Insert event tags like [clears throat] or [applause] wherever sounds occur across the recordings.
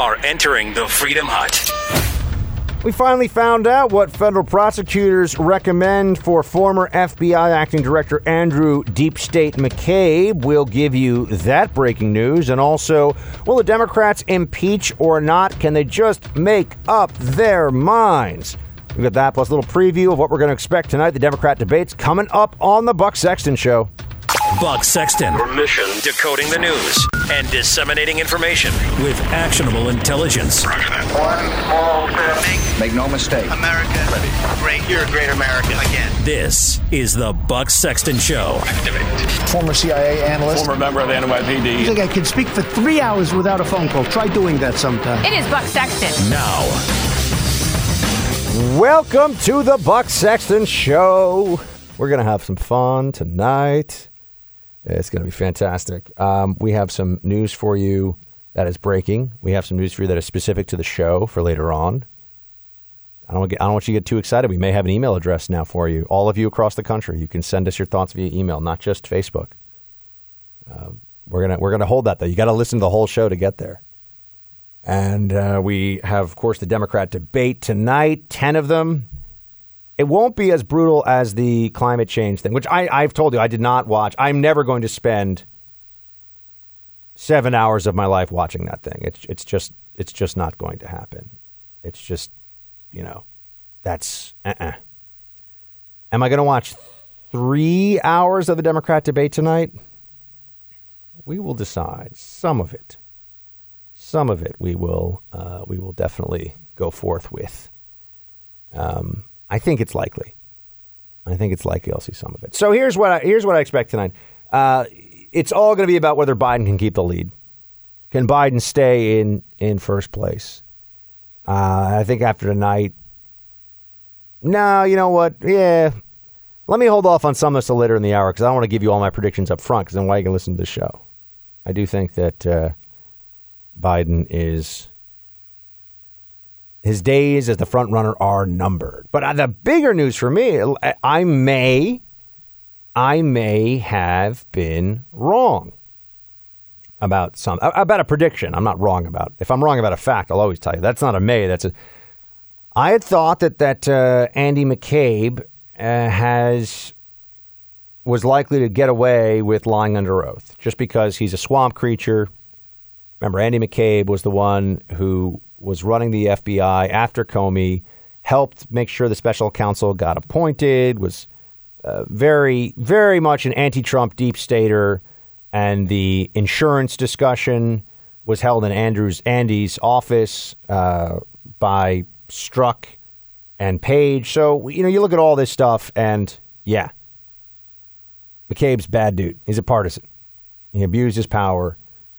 are entering the Freedom Hut. We finally found out what federal prosecutors recommend for former FBI acting director Andrew Deep State McCabe. We'll give you that breaking news. And also, will the Democrats impeach or not? Can they just make up their minds? We've got that plus a little preview of what we're going to expect tonight. The Democrat debates coming up on the Buck Sexton Show. Buck Sexton. Your mission. Decoding the news and disseminating information with actionable intelligence. Roger. One small step. Make no mistake. America great. You're a great American again. This is the Buck Sexton Show. Activate. Former CIA analyst. former member of the I NYPD. think I can speak for three hours without a phone call. Try doing that sometime. It is Buck Sexton. Now, Welcome to the Buck Sexton Show. We're going to have some fun tonight. It's going to be fantastic. Um, we have some news for you that is breaking. We have some news for you that is specific to the show for later on. I don't, get, I don't want you to get too excited. We may have an email address now for you. All of you across the country, you can send us your thoughts via email, not just Facebook. Uh, we're gonna we're gonna hold that though. You got to listen to the whole show to get there. And uh, we have, of course, the Democrat debate tonight. Ten of them. It won't be as brutal as the climate change thing, which I, I've told you I did not watch. I'm never going to spend seven hours of my life watching that thing. It's it's just it's just not going to happen. It's just you know that's uh-uh. Am I going to watch three hours of the Democrat debate tonight? We will decide. Some of it, some of it, we will uh, we will definitely go forth with. Um, I think it's likely. I think it's likely I'll see some of it. So here's what I, here's what I expect tonight. Uh, it's all going to be about whether Biden can keep the lead. Can Biden stay in in first place? Uh, I think after tonight. No, you know what? Yeah, let me hold off on some of this till later in the hour because I don't want to give you all my predictions up front because then why you can listen to the show. I do think that uh, Biden is his days as the front runner are numbered. But uh, the bigger news for me, I- I may, I may have been wrong about some about a prediction. I'm not wrong about. If I'm wrong about a fact, I'll always tell you. That's not a may. That's a. I had thought that that uh, Andy McCabe uh, has was likely to get away with lying under oath just because he's a swamp creature. Remember, Andy McCabe was the one who was running the FBI after Comey, helped make sure the special counsel got appointed, was uh, very, very much an anti Trump deep stater. And the insurance discussion was held in Andrews Andy's office uh, by Strzok and Page. So, you know, you look at all this stuff, and yeah, McCabe's bad dude. He's a partisan. He abused his power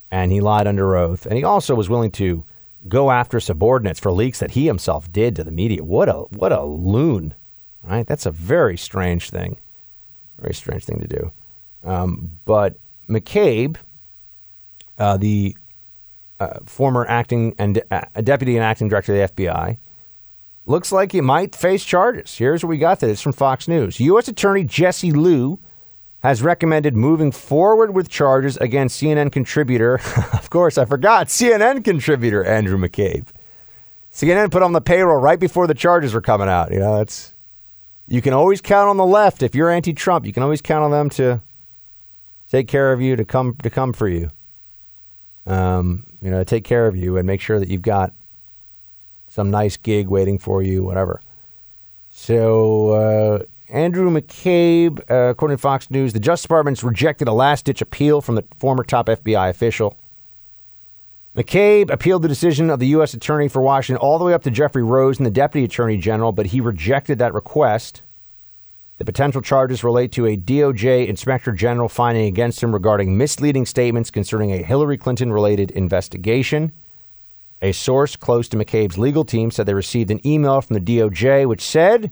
and he lied under oath. And he also was willing to go after subordinates for leaks that he himself did to the media. What a what a loon, right? That's a very strange thing. Very strange thing to do. Um, but McCabe, uh, the uh, former acting and uh, deputy and acting director of the FBI, looks like he might face charges. Here's what we got. That it's from Fox News. U.S. Attorney Jesse Liu has recommended moving forward with charges against CNN contributor. [laughs] of course, I forgot CNN contributor Andrew McCabe. CNN put on the payroll right before the charges were coming out. You know, that's you can always count on the left if you're anti-Trump. You can always count on them to take care of you, to come to come for you. Um, you know, take care of you and make sure that you've got some nice gig waiting for you, whatever. So uh, Andrew McCabe, uh, according to Fox News, the Justice Department's rejected a last-ditch appeal from the former top FBI official. McCabe appealed the decision of the U.S. Attorney for Washington all the way up to Jeffrey Rosen, the Deputy Attorney General, but he rejected that request. The potential charges relate to a DOJ Inspector General finding against him regarding misleading statements concerning a Hillary Clinton related investigation. A source close to McCabe's legal team said they received an email from the DOJ which said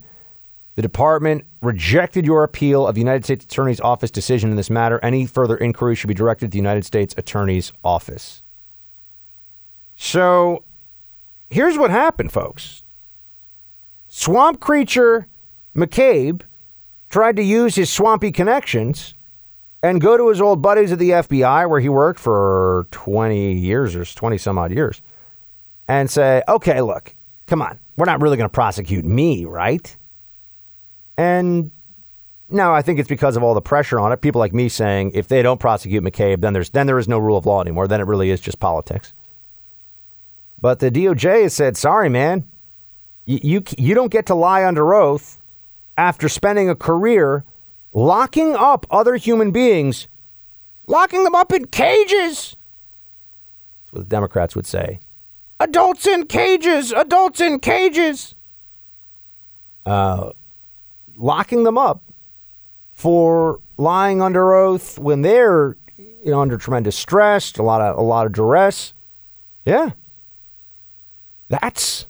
the department rejected your appeal of the United States Attorney's Office decision in this matter. Any further inquiry should be directed to the United States Attorney's Office. So here's what happened, folks. Swamp creature McCabe tried to use his swampy connections and go to his old buddies at the FBI, where he worked for 20 years or 20 some odd years, and say, okay, look, come on, we're not really going to prosecute me, right? And now I think it's because of all the pressure on it. People like me saying, if they don't prosecute McCabe, then there's then there is no rule of law anymore. Then it really is just politics. But the DOJ has said, sorry, man, you, you, you don't get to lie under oath after spending a career locking up other human beings, locking them up in cages. That's what the Democrats would say. Adults in cages, adults in cages. Uh, locking them up for lying under oath when they're you know under tremendous stress, a lot of a lot of duress. Yeah. That's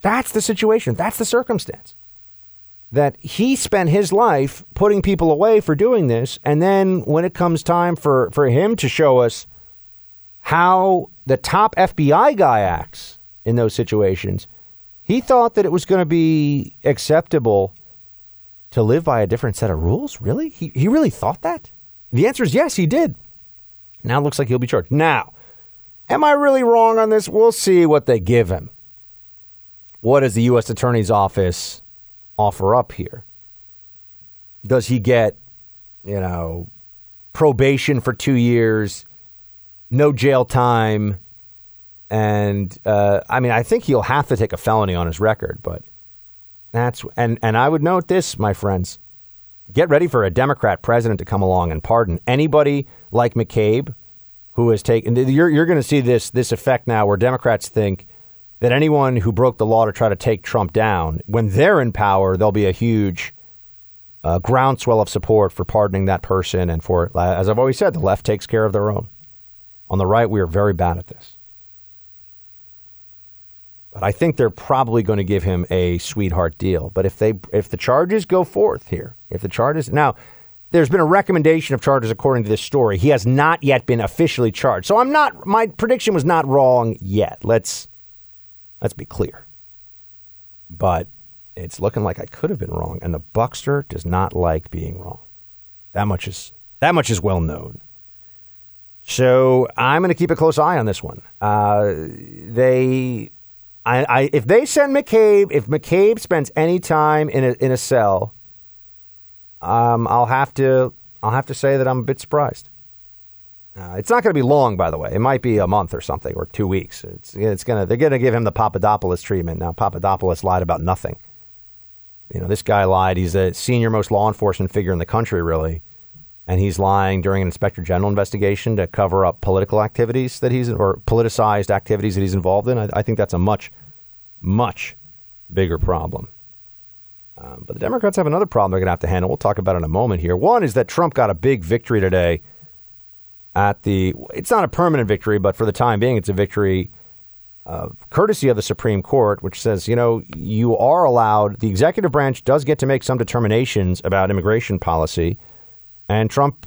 that's the situation. That's the circumstance. That he spent his life putting people away for doing this, and then when it comes time for, for him to show us how the top FBI guy acts in those situations, he thought that it was going to be acceptable to live by a different set of rules? Really? He, he really thought that? The answer is yes, he did. Now it looks like he'll be charged. Now, am I really wrong on this? We'll see what they give him. What does the U.S. Attorney's Office offer up here? Does he get, you know, probation for two years, no jail time? And uh, I mean, I think he'll have to take a felony on his record, but that's and and I would note this, my friends. Get ready for a Democrat president to come along and pardon anybody like McCabe who has taken. You're you're going to see this this effect now, where Democrats think that anyone who broke the law to try to take Trump down, when they're in power, there'll be a huge uh, groundswell of support for pardoning that person. And for, as I've always said, the left takes care of their own. On the right, we are very bad at this. But I think they're probably going to give him a sweetheart deal. But if they if the charges go forth here, if the charges now there's been a recommendation of charges according to this story. He has not yet been officially charged. So I'm not my prediction was not wrong yet. Let's let's be clear. But it's looking like I could have been wrong and the Buckster does not like being wrong. That much is that much is well known. So I'm going to keep a close eye on this one. Uh, they I, I, if they send McCabe, if McCabe spends any time in a, in a cell, um, I'll have to I'll have to say that I'm a bit surprised. Uh, it's not going to be long, by the way. It might be a month or something, or two weeks. It's it's gonna they're gonna give him the Papadopoulos treatment. Now Papadopoulos lied about nothing. You know, this guy lied. He's the senior most law enforcement figure in the country, really, and he's lying during an inspector general investigation to cover up political activities that he's or politicized activities that he's involved in. I, I think that's a much, much bigger problem. Um, but the Democrats have another problem they're going to have to handle. We'll talk about in a moment here. One is that Trump got a big victory today at the. It's not a permanent victory, but for the time being, it's a victory. Uh, courtesy of the Supreme Court, which says, you know, you are allowed, the executive branch does get to make some determinations about immigration policy and Trump,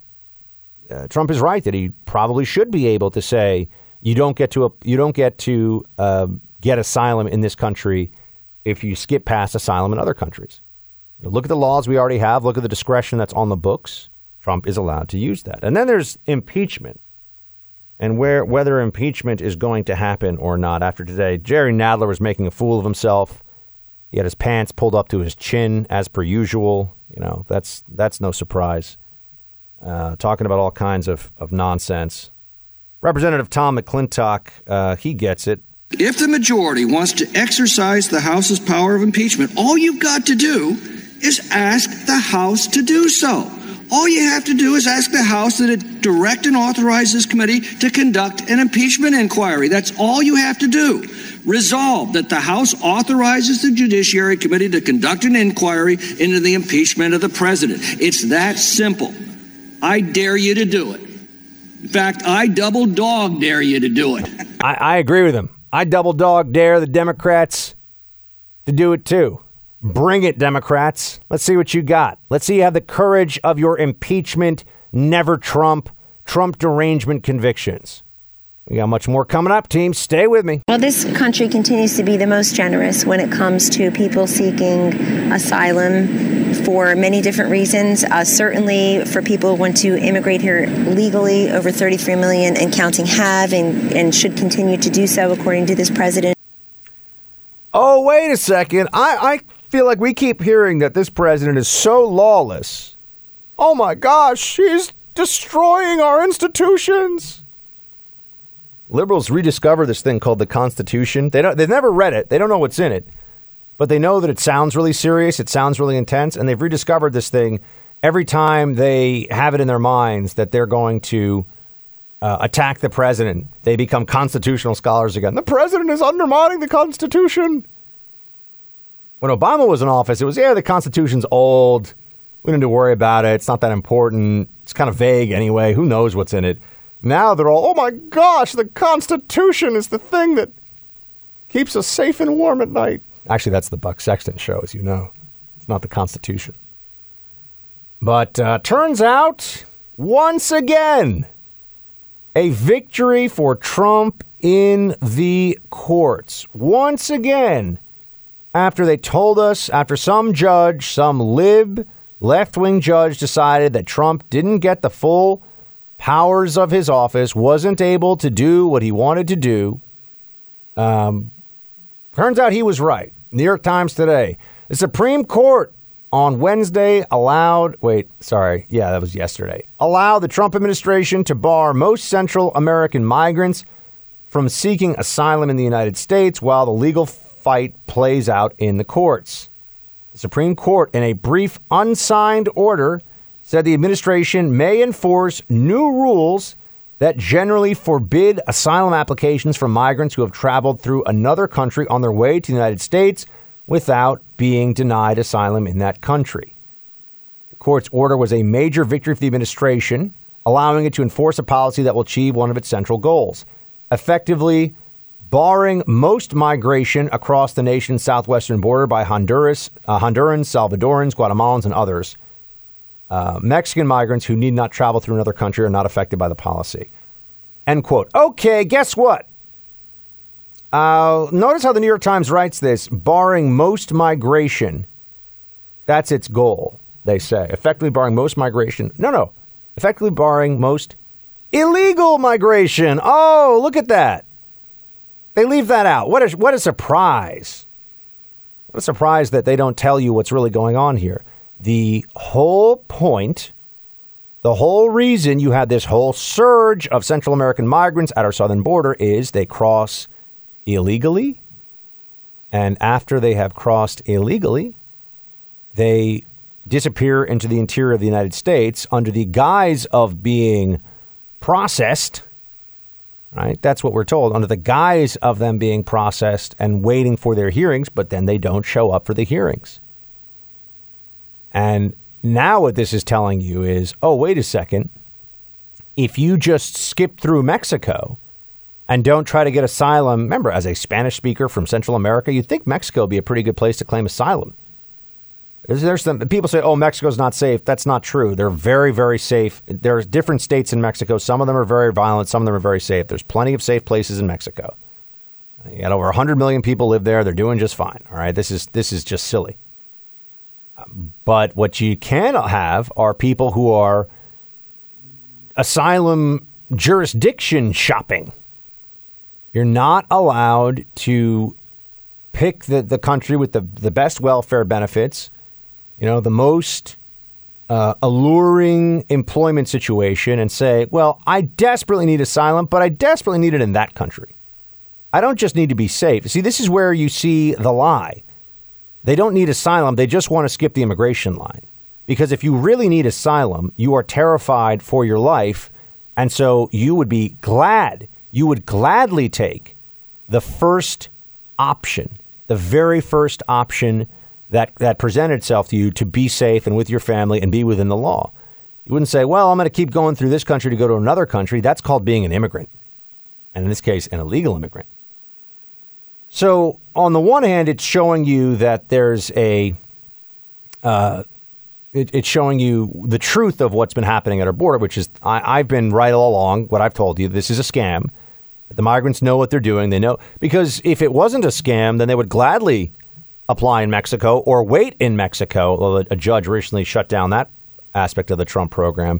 uh, Trump is right that he probably should be able to say you don't get to a, you don't get to uh, get asylum in this country if you skip past asylum in other countries. Look at the laws we already have. Look at the discretion that's on the books. Trump is allowed to use that. And then there's impeachment, and where whether impeachment is going to happen or not. After today, Jerry Nadler was making a fool of himself. He had his pants pulled up to his chin as per usual. You know that's that's no surprise uh, talking about all kinds of, of nonsense. Representative Tom McClintock, uh, he gets it. If the majority wants to exercise the House's power of impeachment, all you've got to do is ask the House to do so. All you have to do is ask the House that it direct and authorize this committee to conduct an impeachment inquiry. That's all you have to do. Resolve that the House authorizes the Judiciary Committee to conduct an inquiry into the impeachment of the president. It's that simple. I dare you to do it. In fact, I double dog dare you to do it. [laughs] I, I agree with him. I double dog dare the Democrats to do it too. Bring it, Democrats. Let's see what you got. Let's see you have the courage of your impeachment, never Trump, Trump derangement convictions. We got much more coming up, team. Stay with me. Well, this country continues to be the most generous when it comes to people seeking asylum for many different reasons. Uh, certainly, for people who want to immigrate here legally, over 33 million and counting have and, and should continue to do so, according to this president. oh, wait a second. I, I feel like we keep hearing that this president is so lawless. Oh my gosh, he's destroying our institutions. Liberals rediscover this thing called the Constitution. They don't, they've never read it, they don't know what's in it, but they know that it sounds really serious, it sounds really intense, and they've rediscovered this thing every time they have it in their minds that they're going to uh, attack the president. They become constitutional scholars again. The president is undermining the Constitution. When Obama was in office, it was, yeah, the Constitution's old. We don't need to worry about it. It's not that important. It's kind of vague anyway. Who knows what's in it? Now they're all, oh my gosh, the Constitution is the thing that keeps us safe and warm at night. Actually, that's the Buck Sexton show, as you know. It's not the Constitution. But uh, turns out, once again, a victory for Trump in the courts. Once again, after they told us, after some judge, some lib left wing judge decided that Trump didn't get the full powers of his office, wasn't able to do what he wanted to do. Um, turns out he was right. New York Times today. The Supreme Court on Wednesday allowed, wait, sorry, yeah, that was yesterday, allowed the Trump administration to bar most Central American migrants from seeking asylum in the United States while the legal fight plays out in the courts. The Supreme Court, in a brief unsigned order, said the administration may enforce new rules that generally forbid asylum applications from migrants who have traveled through another country on their way to the United States without being denied asylum in that country. The court's order was a major victory for the administration, allowing it to enforce a policy that will achieve one of its central goals effectively barring most migration across the nation's southwestern border by Honduras, uh, Hondurans, Salvadorans, Guatemalans, and others. Uh, Mexican migrants who need not travel through another country are not affected by the policy. End quote. Okay, guess what? Uh, notice how the New York Times writes this barring most migration. That's its goal, they say. Effectively barring most migration. No, no. Effectively barring most illegal migration. Oh, look at that. They leave that out. What a, what a surprise. What a surprise that they don't tell you what's really going on here. The whole point, the whole reason you had this whole surge of Central American migrants at our southern border is they cross illegally. And after they have crossed illegally, they disappear into the interior of the United States under the guise of being processed. Right? That's what we're told under the guise of them being processed and waiting for their hearings, but then they don't show up for the hearings. And now what this is telling you is oh, wait a second. If you just skip through Mexico, and don't try to get asylum. Remember, as a Spanish speaker from Central America, you'd think Mexico would be a pretty good place to claim asylum. There's some people say, "Oh, Mexico's not safe." That's not true. They're very, very safe. There's different states in Mexico. Some of them are very violent. Some of them are very safe. There's plenty of safe places in Mexico. You got over 100 million people live there. They're doing just fine. All right, this is this is just silly. But what you can have are people who are asylum jurisdiction shopping. You're not allowed to pick the, the country with the, the best welfare benefits, you know, the most uh, alluring employment situation and say, well, I desperately need asylum, but I desperately need it in that country. I don't just need to be safe. See, this is where you see the lie. They don't need asylum, they just want to skip the immigration line. Because if you really need asylum, you are terrified for your life. And so you would be glad you would gladly take the first option, the very first option that, that presented itself to you to be safe and with your family and be within the law. You wouldn't say, well, I'm going to keep going through this country to go to another country. That's called being an immigrant. And in this case, an illegal immigrant. So, on the one hand, it's showing you that there's a, uh, it, it's showing you the truth of what's been happening at our border, which is I, I've been right all along. What I've told you, this is a scam. The migrants know what they're doing. They know because if it wasn't a scam, then they would gladly apply in Mexico or wait in Mexico. A judge recently shut down that aspect of the Trump program.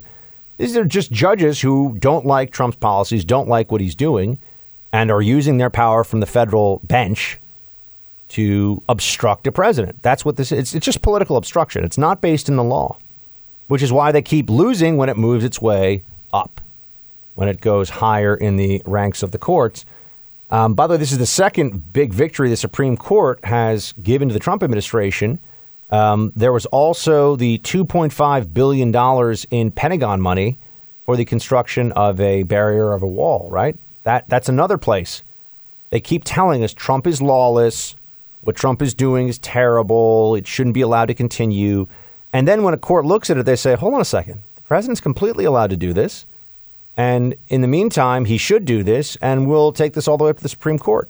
These are just judges who don't like Trump's policies, don't like what he's doing, and are using their power from the federal bench to obstruct a president. That's what this is. It's just political obstruction. It's not based in the law, which is why they keep losing when it moves its way up, when it goes higher in the ranks of the courts. Um, by the way, this is the second big victory the Supreme Court has given to the Trump administration. Um, there was also the $2.5 billion in Pentagon money for the construction of a barrier of a wall, right? That, that's another place. They keep telling us Trump is lawless. What Trump is doing is terrible. It shouldn't be allowed to continue. And then when a court looks at it, they say, hold on a second. The president's completely allowed to do this. And in the meantime, he should do this, and we'll take this all the way up to the Supreme Court.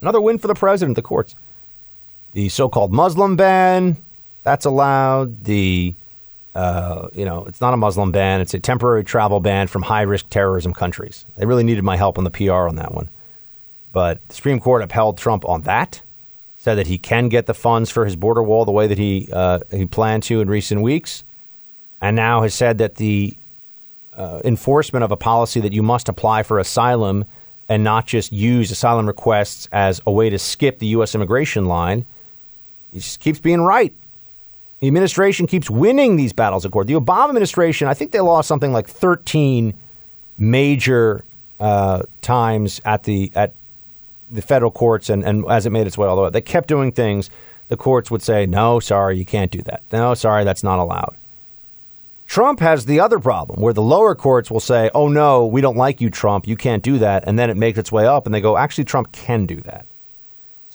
Another win for the president, the courts. The so called Muslim ban, that's allowed. The, uh, you know, it's not a Muslim ban, it's a temporary travel ban from high risk terrorism countries. They really needed my help on the PR on that one. But the Supreme Court upheld Trump on that, said that he can get the funds for his border wall the way that he, uh, he planned to in recent weeks, and now has said that the uh, enforcement of a policy that you must apply for asylum and not just use asylum requests as a way to skip the U.S. immigration line. He just keeps being right. The administration keeps winning these battles of court. The Obama administration, I think they lost something like 13 major uh, times at the at the federal courts, and, and as it made its way all the way, they kept doing things. The courts would say, "No, sorry, you can't do that. No, sorry, that's not allowed." Trump has the other problem where the lower courts will say, oh, no, we don't like you, Trump. You can't do that. And then it makes its way up and they go, actually, Trump can do that.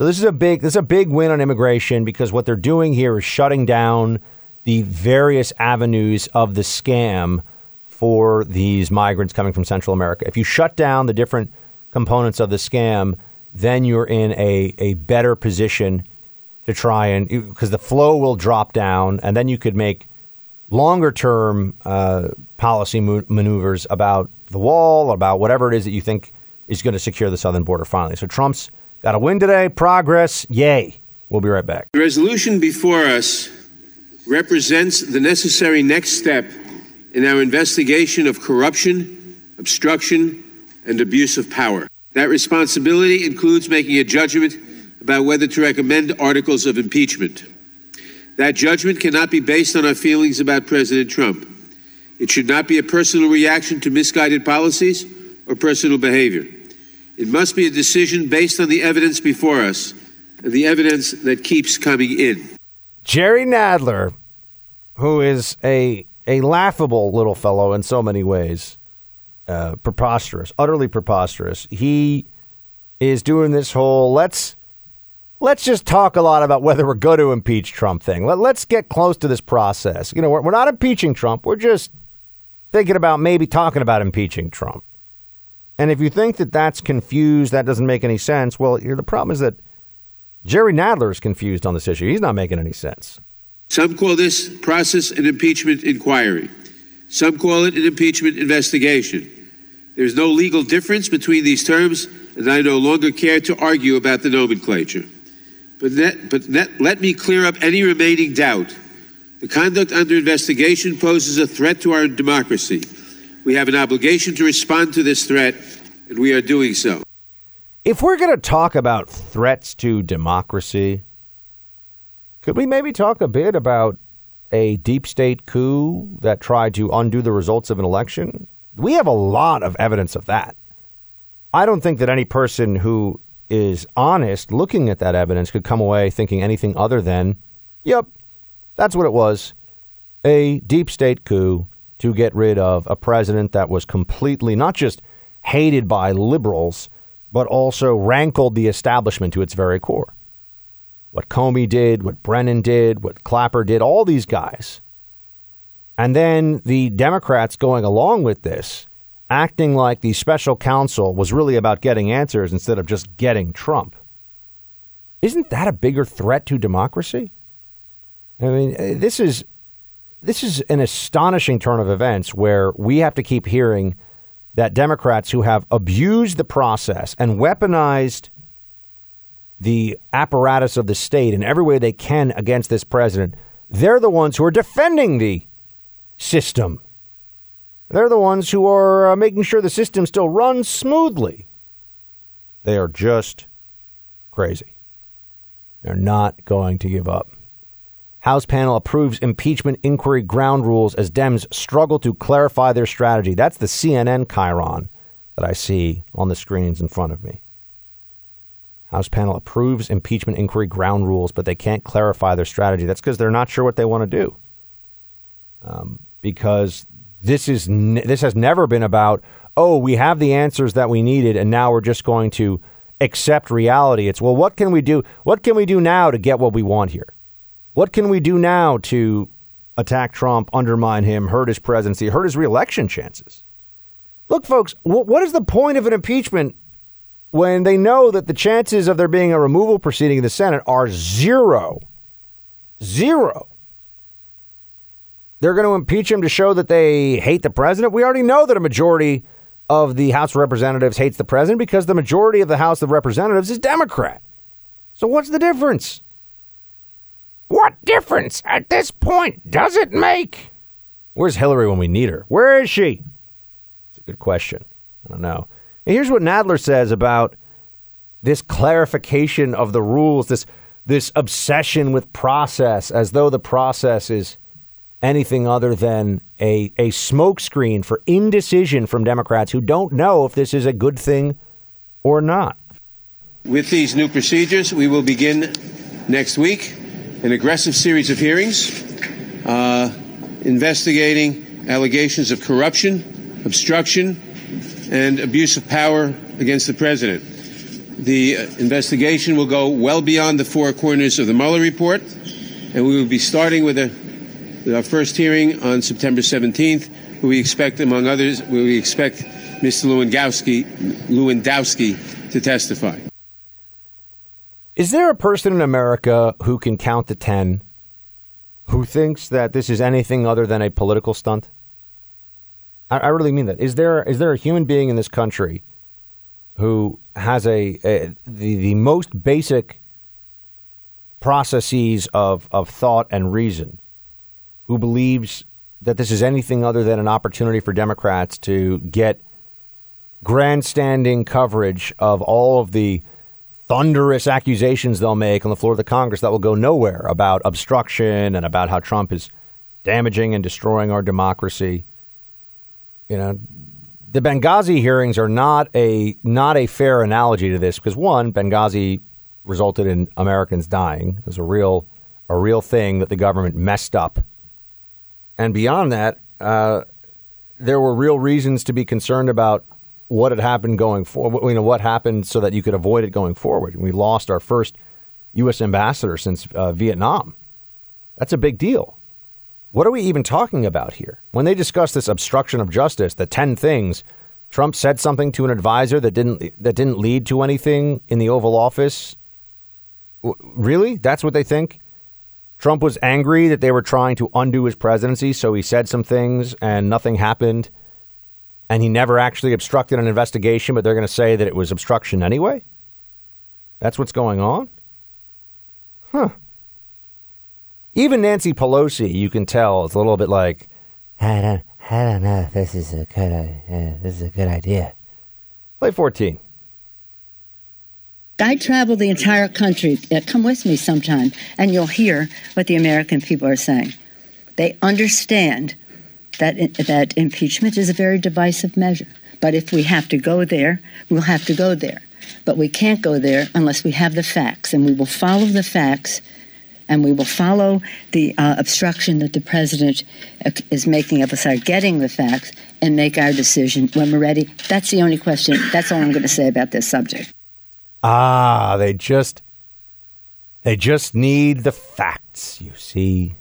So this is a big this is a big win on immigration because what they're doing here is shutting down the various avenues of the scam for these migrants coming from Central America. If you shut down the different components of the scam, then you're in a, a better position to try and because the flow will drop down and then you could make longer term uh, policy maneuvers about the wall, about whatever it is that you think is going to secure the southern border finally. So Trump's got a win today. Progress. Yay. We'll be right back. The resolution before us represents the necessary next step in our investigation of corruption, obstruction, and abuse of power. That responsibility includes making a judgment about whether to recommend articles of impeachment. That judgment cannot be based on our feelings about President Trump. It should not be a personal reaction to misguided policies or personal behavior. It must be a decision based on the evidence before us and the evidence that keeps coming in. Jerry Nadler, who is a a laughable little fellow in so many ways, uh, preposterous, utterly preposterous. He is doing this whole let's let's just talk a lot about whether we're going to impeach Trump thing. Let, us get close to this process. You know, we're, we're not impeaching Trump. We're just thinking about maybe talking about impeaching Trump. And if you think that that's confused, that doesn't make any sense, well, the problem is that Jerry Nadler is confused on this issue. He's not making any sense. Some call this process an impeachment inquiry. Some call it an impeachment investigation. There's no legal difference between these terms, and I no longer care to argue about the nomenclature. But, let, but let, let me clear up any remaining doubt. The conduct under investigation poses a threat to our democracy. We have an obligation to respond to this threat, and we are doing so. If we're going to talk about threats to democracy, could we maybe talk a bit about a deep state coup that tried to undo the results of an election? We have a lot of evidence of that. I don't think that any person who is honest looking at that evidence could come away thinking anything other than, yep, that's what it was a deep state coup to get rid of a president that was completely not just hated by liberals, but also rankled the establishment to its very core. What Comey did, what Brennan did, what Clapper did, all these guys. And then the Democrats going along with this acting like the special counsel was really about getting answers instead of just getting Trump. Isn't that a bigger threat to democracy? I mean, this is this is an astonishing turn of events where we have to keep hearing that Democrats who have abused the process and weaponized the apparatus of the state in every way they can against this president, they're the ones who are defending the system they're the ones who are uh, making sure the system still runs smoothly. They are just Crazy. They're not going to give up. House panel approves impeachment inquiry ground rules as Dems struggle to clarify their strategy. That's the CNN chyron that I see on the screens in front of me. House panel approves impeachment inquiry ground rules, but they can't clarify their strategy. That's because they're not sure what they want to do. Um, because this is ne- this has never been about oh we have the answers that we needed and now we're just going to accept reality. It's well what can we do? What can we do now to get what we want here? What can we do now to attack Trump, undermine him, hurt his presidency, hurt his reelection chances? Look, folks, what is the point of an impeachment when they know that the chances of there being a removal proceeding in the Senate are zero? Zero. They're going to impeach him to show that they hate the president. We already know that a majority of the House of Representatives hates the president because the majority of the House of Representatives is Democrat. So what's the difference? What difference at this point does it make? Where's Hillary when we need her? Where is she? It's a good question. I don't know. And here's what Nadler says about this clarification of the rules, this this obsession with process, as though the process is anything other than a, a smokescreen for indecision from Democrats who don't know if this is a good thing or not. With these new procedures, we will begin next week an aggressive series of hearings uh, investigating allegations of corruption, obstruction, and abuse of power against the president. The uh, investigation will go well beyond the four corners of the Mueller report, and we will be starting with, a, with our first hearing on September 17th, where we expect, among others, where we expect Mr. Lewandowski, Lewandowski to testify. Is there a person in America who can count to 10 who thinks that this is anything other than a political stunt? I, I really mean that. Is there is there a human being in this country who has a, a the, the most basic processes of, of thought and reason who believes that this is anything other than an opportunity for Democrats to get grandstanding coverage of all of the thunderous accusations they'll make on the floor of the Congress that will go nowhere about obstruction and about how Trump is damaging and destroying our democracy. You know, the Benghazi hearings are not a not a fair analogy to this because one, Benghazi resulted in Americans dying. It was a real a real thing that the government messed up. And beyond that, uh, there were real reasons to be concerned about what had happened going forward, you know, what happened so that you could avoid it going forward. We lost our first U.S. ambassador since uh, Vietnam. That's a big deal. What are we even talking about here? When they discuss this obstruction of justice, the 10 things, Trump said something to an advisor that didn't that didn't lead to anything in the Oval Office. Really? That's what they think? Trump was angry that they were trying to undo his presidency, so he said some things and nothing happened and he never actually obstructed an investigation, but they're going to say that it was obstruction anyway? That's what's going on? Huh. Even Nancy Pelosi, you can tell, is a little bit like, I don't, I don't know if this is a good, uh, this is a good idea. Play 14. I travel the entire country. Come with me sometime, and you'll hear what the American people are saying. They understand that, that impeachment is a very divisive measure. But if we have to go there, we'll have to go there. But we can't go there unless we have the facts, and we will follow the facts, and we will follow the uh, obstruction that the president uh, is making of us are getting the facts and make our decision when we're ready. That's the only question. That's all I'm going to say about this subject. Ah, they just they just need the facts, you see.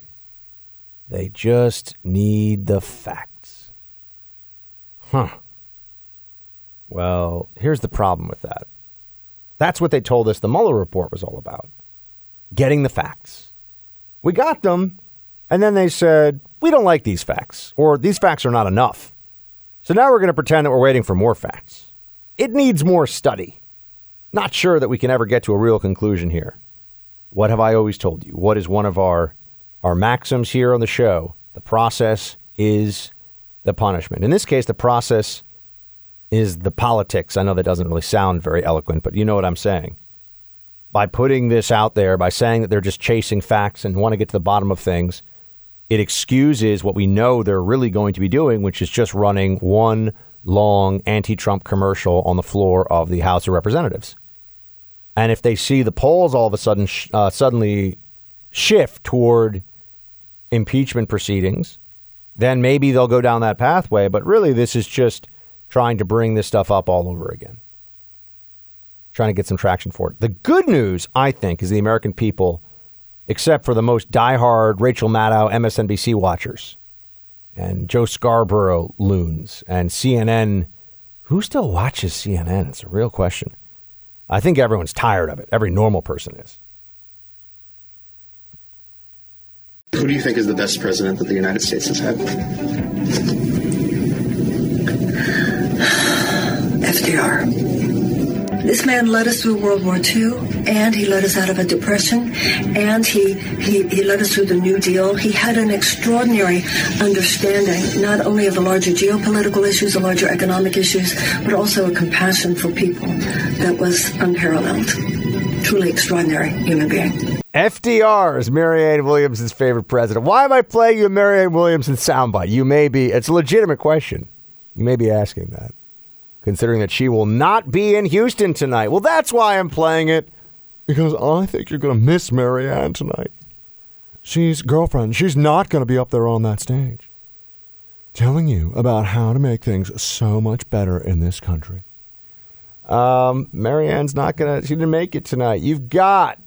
They just need the facts. Huh. Well, here's the problem with that. That's what they told us the Mueller report was all about getting the facts. We got them, and then they said, we don't like these facts, or these facts are not enough. So now we're going to pretend that we're waiting for more facts. It needs more study. Not sure that we can ever get to a real conclusion here. What have I always told you? What is one of our our maxims here on the show the process is the punishment. In this case, the process is the politics. I know that doesn't really sound very eloquent, but you know what I'm saying. by putting this out there, by saying that they're just chasing facts and want to get to the bottom of things, it excuses what we know they're really going to be doing, which is just running one long anti Trump commercial on the floor of the House of Representatives. And if they see the polls all of a sudden uh, suddenly shift toward impeachment proceedings, then maybe they'll go down that pathway. But really, this is just trying to bring this stuff up all over again, trying to get some traction for it. The good news, I think, is the American people, except for the most diehard Rachel Maddow MSNBC watchers and Joe Scarborough loons and CNN. Who still watches CNN? It's a real question. I think everyone's tired of it. Every normal person is. Who do you think is the best president that the United States has had? FDR. This man led us through World War II, and he led us out of a depression, and he, he, he led us through the New Deal. He had an extraordinary understanding, not only of the larger geopolitical issues, the larger economic issues, but also a compassion for people that was unparalleled. Truly extraordinary human being. FDR is Marianne Williamson's favorite president. Why am I playing you a Marianne Williamson soundbite? You may be, it's a legitimate question. You may be asking that considering that she will not be in Houston tonight. Well, that's why I'm playing it, because I think you're going to miss Marianne tonight. She's girlfriend. She's not going to be up there on that stage telling you about how to make things so much better in this country. Um, Marianne's not going to, she didn't make it tonight. You've got,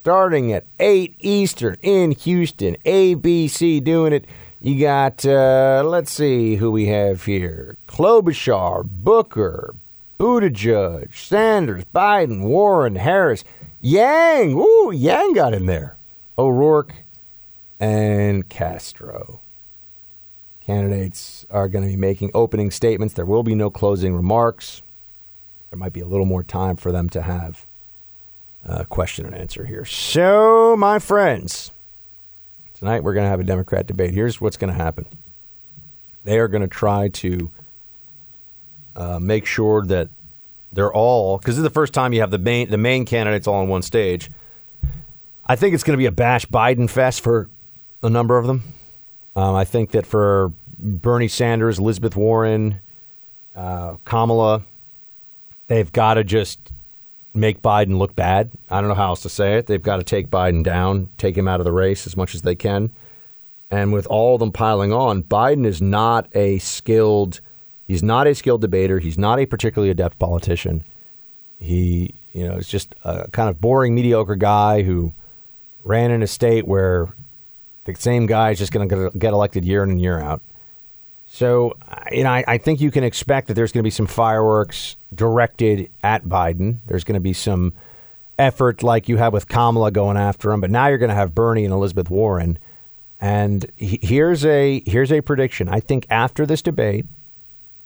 starting at 8 Eastern in Houston, ABC doing it. You got, uh, let's see who we have here Klobuchar, Booker, Buttigieg, Sanders, Biden, Warren, Harris, Yang. Ooh, Yang got in there. O'Rourke and Castro. Candidates are going to be making opening statements. There will be no closing remarks. There might be a little more time for them to have a question and answer here. So, my friends. Tonight we're going to have a Democrat debate. Here's what's going to happen. They are going to try to uh, make sure that they're all because this is the first time you have the main the main candidates all on one stage. I think it's going to be a bash Biden fest for a number of them. Um, I think that for Bernie Sanders, Elizabeth Warren, uh, Kamala, they've got to just make Biden look bad. I don't know how else to say it. They've got to take Biden down, take him out of the race as much as they can. And with all of them piling on, Biden is not a skilled he's not a skilled debater, he's not a particularly adept politician. He, you know, is just a kind of boring mediocre guy who ran in a state where the same guy is just going to get elected year in and year out. So, uh, you know, I, I, think you can expect that there's going to be some fireworks directed at Biden. There's going to be some effort like you have with Kamala going after him, but now you're going to have Bernie and Elizabeth Warren. And he, here's a here's a prediction. I think after this debate,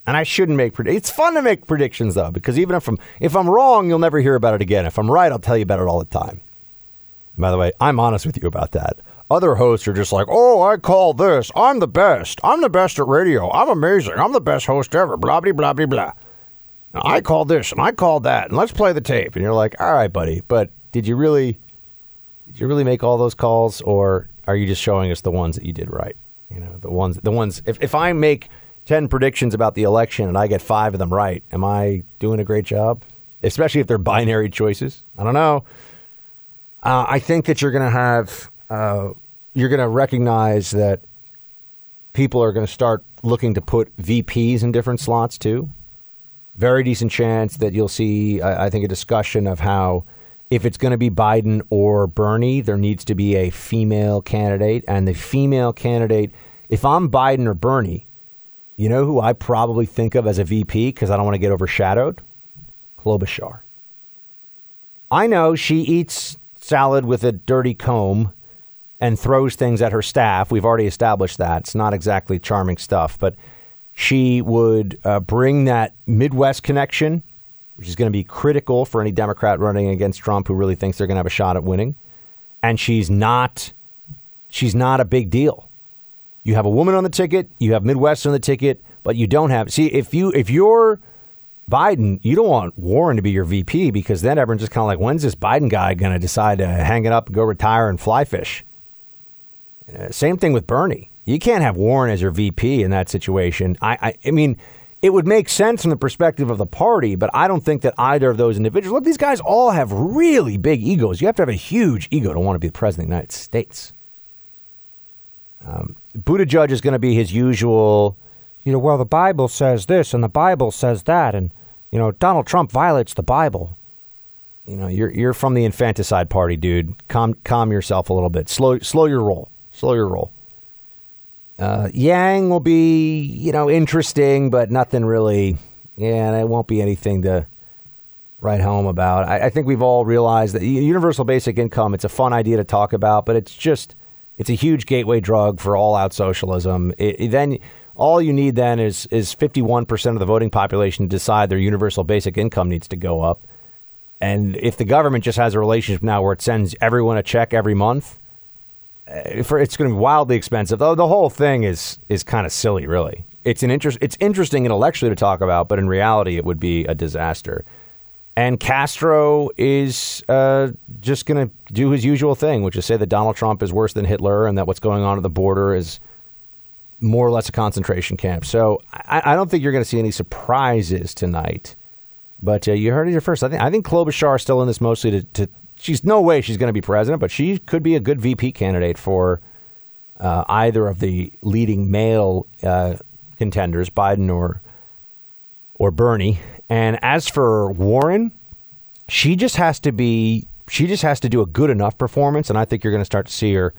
and I shouldn't make predictions. It's fun to make predictions though, because even if I'm if I'm wrong, you'll never hear about it again. If I'm right, I'll tell you about it all the time. By the way, I'm honest with you about that. Other hosts are just like, oh, I call this. I'm the best. I'm the best at radio. I'm amazing. I'm the best host ever. Blah, blah, blah, blah, blah. I called this and I called that. And let's play the tape. And you're like, all right, buddy. But did you really, did you really make all those calls? Or are you just showing us the ones that you did right? You know, the ones, the ones, if, if I make 10 predictions about the election and I get five of them right, am I doing a great job? Especially if they're binary choices. I don't know. Uh, I think that you're going to have uh, you're going to recognize that people are going to start looking to put VPs in different slots too. Very decent chance that you'll see, I, I think, a discussion of how if it's going to be Biden or Bernie, there needs to be a female candidate. And the female candidate, if I'm Biden or Bernie, you know who I probably think of as a VP because I don't want to get overshadowed? Klobuchar. I know she eats salad with a dirty comb and throws things at her staff. We've already established that. It's not exactly charming stuff, but she would uh, bring that Midwest connection, which is going to be critical for any Democrat running against Trump who really thinks they're going to have a shot at winning. And she's not she's not a big deal. You have a woman on the ticket, you have Midwest on the ticket, but you don't have See, if you if you're Biden, you don't want Warren to be your VP because then everyone's just kind of like, when's this Biden guy going to decide to hang it up and go retire and fly fish? Uh, same thing with Bernie. You can't have Warren as your VP in that situation. I, I, I mean, it would make sense from the perspective of the party, but I don't think that either of those individuals. Look, these guys all have really big egos. You have to have a huge ego to want to be the president of the United States. Um, Buttigieg is going to be his usual, you know, well, the Bible says this and the Bible says that, and you know, Donald Trump violates the Bible. You know, you're you're from the infanticide party, dude. Calm calm yourself a little bit. Slow slow your roll. Slow your roll. Uh, Yang will be, you know, interesting, but nothing really. Yeah, and it won't be anything to write home about. I, I think we've all realized that universal basic income. It's a fun idea to talk about, but it's just it's a huge gateway drug for all out socialism. It, it then all you need then is is 51% of the voting population to decide their universal basic income needs to go up. And if the government just has a relationship now where it sends everyone a check every month, for it's going to be wildly expensive. The, the whole thing is is kind of silly, really. It's an interest. It's interesting intellectually to talk about, but in reality, it would be a disaster. And Castro is uh, just going to do his usual thing, which is say that Donald Trump is worse than Hitler, and that what's going on at the border is more or less a concentration camp. So I, I don't think you're going to see any surprises tonight. But uh, you heard it here first. I think I think Klobuchar is still in this mostly to, to she's no way she's going to be president, but she could be a good VP candidate for uh, either of the leading male uh, contenders, Biden or or Bernie. And as for Warren, she just has to be she just has to do a good enough performance, and I think you're going to start to see her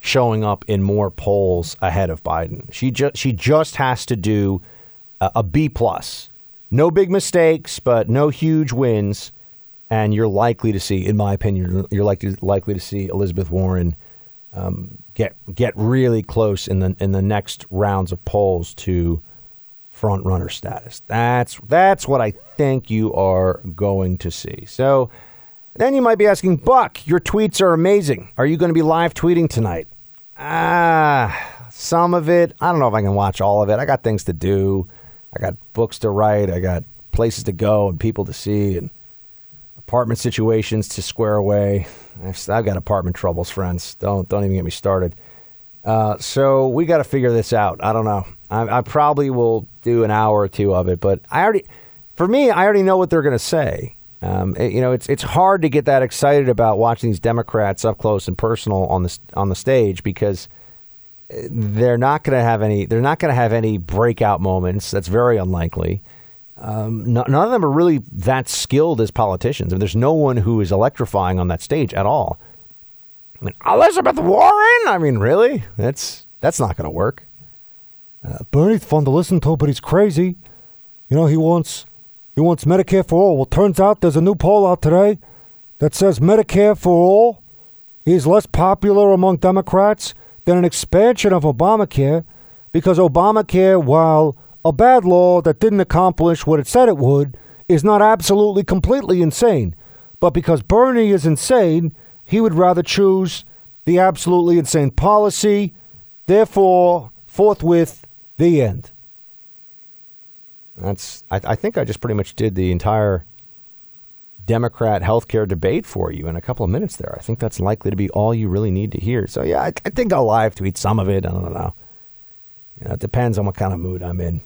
showing up in more polls ahead of Biden. She just she just has to do a, a B plus. No big mistakes, but no huge wins and you're likely to see, in my opinion, you're likely likely to see Elizabeth Warren um, get get really close in the in the next rounds of polls to front runner status. That's that's what I think you are going to see. So then you might be asking, Buck, your tweets are amazing. Are you going to be live tweeting tonight? Ah, some of it. I don't know if I can watch all of it. I got things to do. I got books to write. I got places to go and people to see and apartment situations to square away. I've, I've got apartment troubles, friends. Don't don't even get me started. Uh, so we got to figure this out. I don't know. I, I, probably will do an hour or two of it, but I already, for me, I already know what they're going to say. Um, it, you know, it's it's hard to get that excited about watching these Democrats up close and personal on the on the stage because uh, they're not going to have any. They're not going to have any breakout moments. That's very unlikely. Um, none of them are really that skilled as politicians. I mean, there's no one who is electrifying on that stage at all. I mean, Elizabeth Warren. I mean, really? That's that's not going to work. Uh, Bernie's fun to listen to, but he's crazy. You know, he wants he wants Medicare for all. Well, turns out there's a new poll out today that says Medicare for all is less popular among Democrats than an expansion of Obamacare because Obamacare, while a bad law that didn't accomplish what it said it would is not absolutely completely insane. But because Bernie is insane, he would rather choose the absolutely insane policy. Therefore, forthwith, the end. That's. I, I think I just pretty much did the entire Democrat healthcare debate for you in a couple of minutes there. I think that's likely to be all you really need to hear. So yeah, I, I think I'll live tweet some of it. I don't know. You know, it depends on what kind of mood I'm in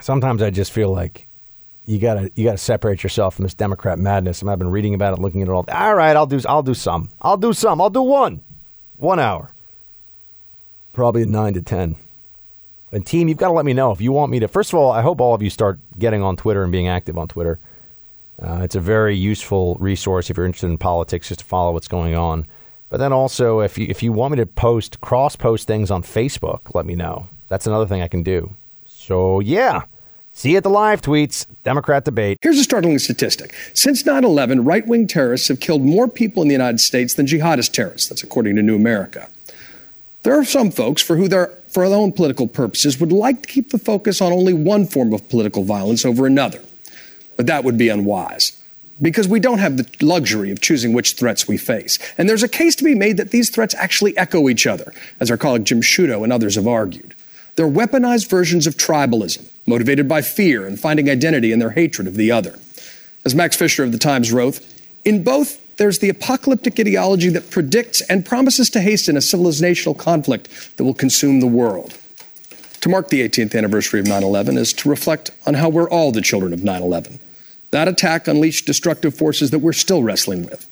sometimes I just feel like you gotta you gotta separate yourself from this Democrat madness. And I've been reading about it, looking at it all. All right, I'll do I'll do some. I'll do some. I'll do one, one hour, probably nine to ten. And team, you've got to let me know if you want me to. First of all, I hope all of you start getting on Twitter and being active on Twitter. Uh, it's a very useful resource if you're interested in politics, just to follow what's going on. But then also, if you if you want me to post cross post things on Facebook, let me know. That's another thing I can do. So, yeah. See you at the live tweets, Democrat debate. Here's a startling statistic. Since 9 11, right wing terrorists have killed more people in the United States than jihadist terrorists. That's according to New America. There are some folks for who they're, for their own political purposes, would like to keep the focus on only one form of political violence over another. But that would be unwise because we don't have the luxury of choosing which threats we face. And there's a case to be made that these threats actually echo each other, as our colleague Jim Sciutto and others have argued. They're weaponized versions of tribalism. motivated by fear and finding identity in their hatred of the other. As Max Fisher of the Times wrote, in both, there's the apocalyptic ideology that predicts and promises to hasten a civilizational conflict that will consume the world. To mark the 18th anniversary of 9 11 is to reflect on how we're all the children of 9 11. That attack unleashed destructive forces that we're still wrestling with.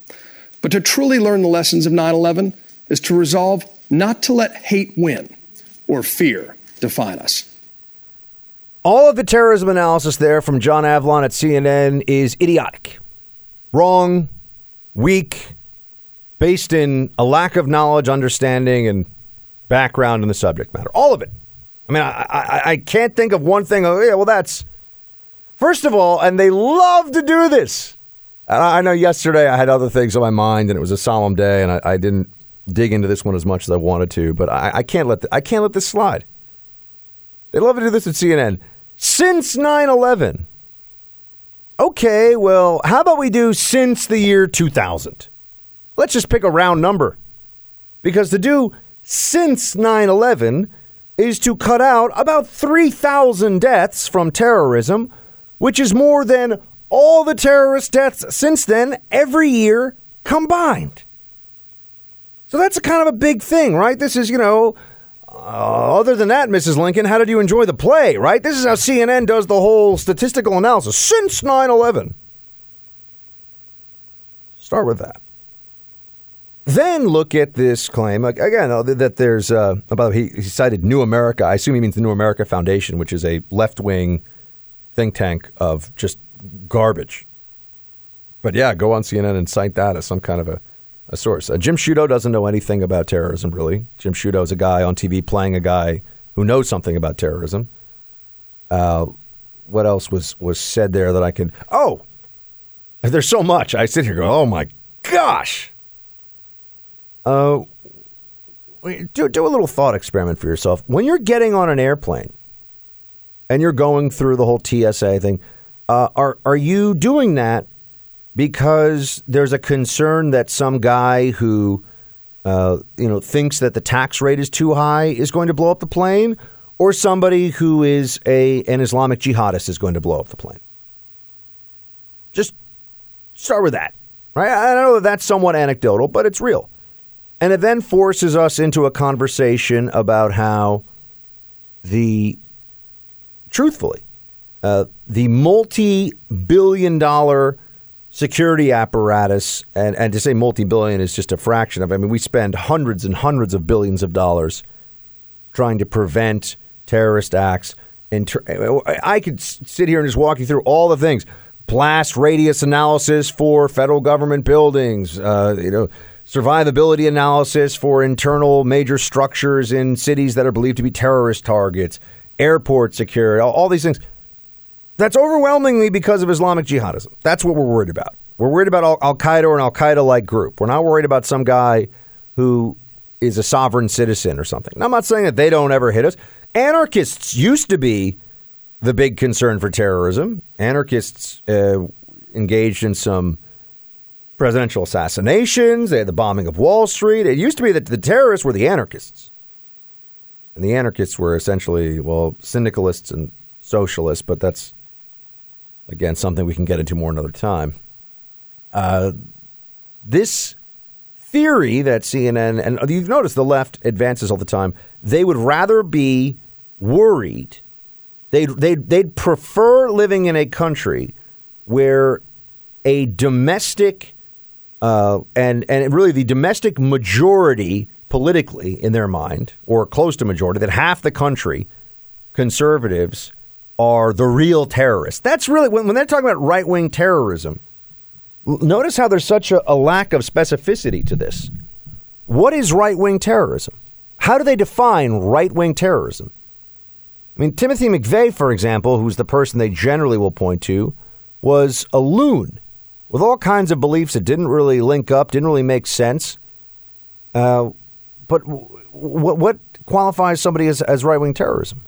But to truly learn the lessons of 9 11 is to resolve not to let hate win or fear define us. All of the terrorism analysis there from John Avlon at CNN is idiotic, wrong, weak, based in a lack of knowledge, understanding, and background in the subject matter. All of it. I mean, I, I, I can't think of one thing. Oh, yeah, well, that's. First of all, and they love to do this. And I know yesterday I had other things on my mind, and it was a solemn day, and I, I didn't dig into this one as much as I wanted to. But I, I can't let the, I can't let this slide. They love to do this at CNN. Since 9 11. Okay, well, how about we do since the year 2000? Let's just pick a round number. Because to do since 9 11 is to cut out about 3,000 deaths from terrorism, which is more than all the terrorist deaths since then every year combined. So that's a kind of a big thing, right? This is, you know, uh, other than that, Mrs. Lincoln, how did you enjoy the play, right? This is how CNN does the whole statistical analysis since 9 11. Start with that. Then look at this claim again uh, that there's uh, about he, he cited New America. I assume he means the New America Foundation, which is a left wing think tank of just garbage. But yeah, go on CNN and cite that as some kind of a, a source. Uh, Jim Sciutto doesn't know anything about terrorism, really. Jim Sciutto is a guy on TV playing a guy who knows something about terrorism. Uh, what else was, was said there that I can. Oh, there's so much. I sit here going, oh my gosh. Uh, do, do a little thought experiment for yourself. When you're getting on an airplane and you're going through the whole TSA thing, uh, are are you doing that because there's a concern that some guy who uh, you know thinks that the tax rate is too high is going to blow up the plane, or somebody who is a an Islamic jihadist is going to blow up the plane? Just start with that, right? I know that that's somewhat anecdotal, but it's real. And it then forces us into a conversation about how the, truthfully, uh, the multi billion dollar security apparatus, and, and to say multi billion is just a fraction of it. I mean, we spend hundreds and hundreds of billions of dollars trying to prevent terrorist acts. And I could sit here and just walk you through all the things blast radius analysis for federal government buildings, uh, you know survivability analysis for internal major structures in cities that are believed to be terrorist targets, airport security, all, all these things. That's overwhelmingly because of Islamic jihadism. That's what we're worried about. We're worried about Al Qaeda or an Al Qaeda like group. We're not worried about some guy who is a sovereign citizen or something. Now, I'm not saying that they don't ever hit us. Anarchists used to be the big concern for terrorism. Anarchists uh, engaged in some presidential assassinations. They had the bombing of Wall Street. It used to be that the terrorists were the anarchists. And the anarchists were essentially, well, syndicalists and socialists, but that's, again, something we can get into more another time. Uh, this theory that CNN, and you've noticed the left advances all the time, they would rather be worried. They'd, they'd, they'd prefer living in a country where a domestic uh, and and really the domestic majority politically in their mind, or close to majority, that half the country conservatives are the real terrorists. That's really when, when they're talking about right wing terrorism. Notice how there's such a, a lack of specificity to this. What is right wing terrorism? How do they define right wing terrorism? I mean, Timothy McVeigh, for example, who's the person they generally will point to, was a loon with all kinds of beliefs that didn't really link up, didn't really make sense. Uh, but w- what qualifies somebody as, as right wing terrorism?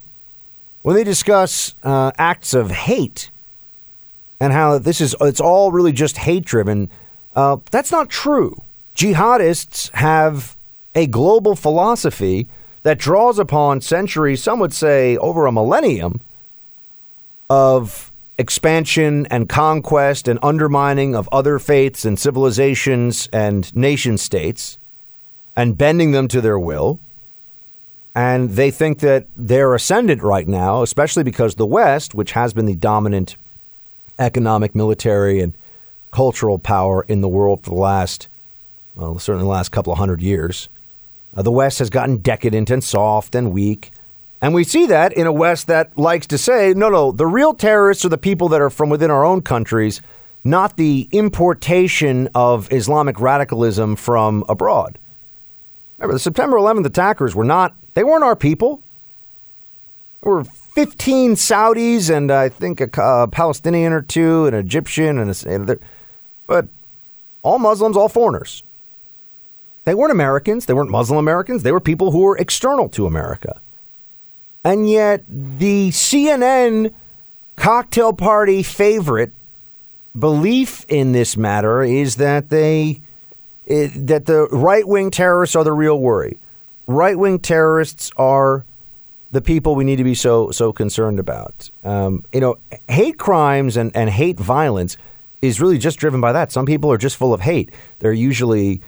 When they discuss uh, acts of hate and how this is, it's all really just hate driven, uh, that's not true. Jihadists have a global philosophy that draws upon centuries, some would say over a millennium, of expansion and conquest and undermining of other faiths and civilizations and nation states and bending them to their will. And they think that they're ascendant right now, especially because the West, which has been the dominant economic, military, and cultural power in the world for the last, well, certainly the last couple of hundred years, uh, the West has gotten decadent and soft and weak. And we see that in a West that likes to say, no, no, the real terrorists are the people that are from within our own countries, not the importation of Islamic radicalism from abroad. Remember, the September 11th attackers were not, they weren't our people. There were 15 Saudis and I think a, a Palestinian or two, an Egyptian, and a, but all Muslims, all foreigners. They weren't Americans. They weren't Muslim Americans. They were people who were external to America. And yet, the CNN cocktail party favorite belief in this matter is that they it, that the right wing terrorists are the real worry. Right wing terrorists are the people we need to be so so concerned about. Um, you know, hate crimes and, and hate violence is really just driven by that. Some people are just full of hate. They're usually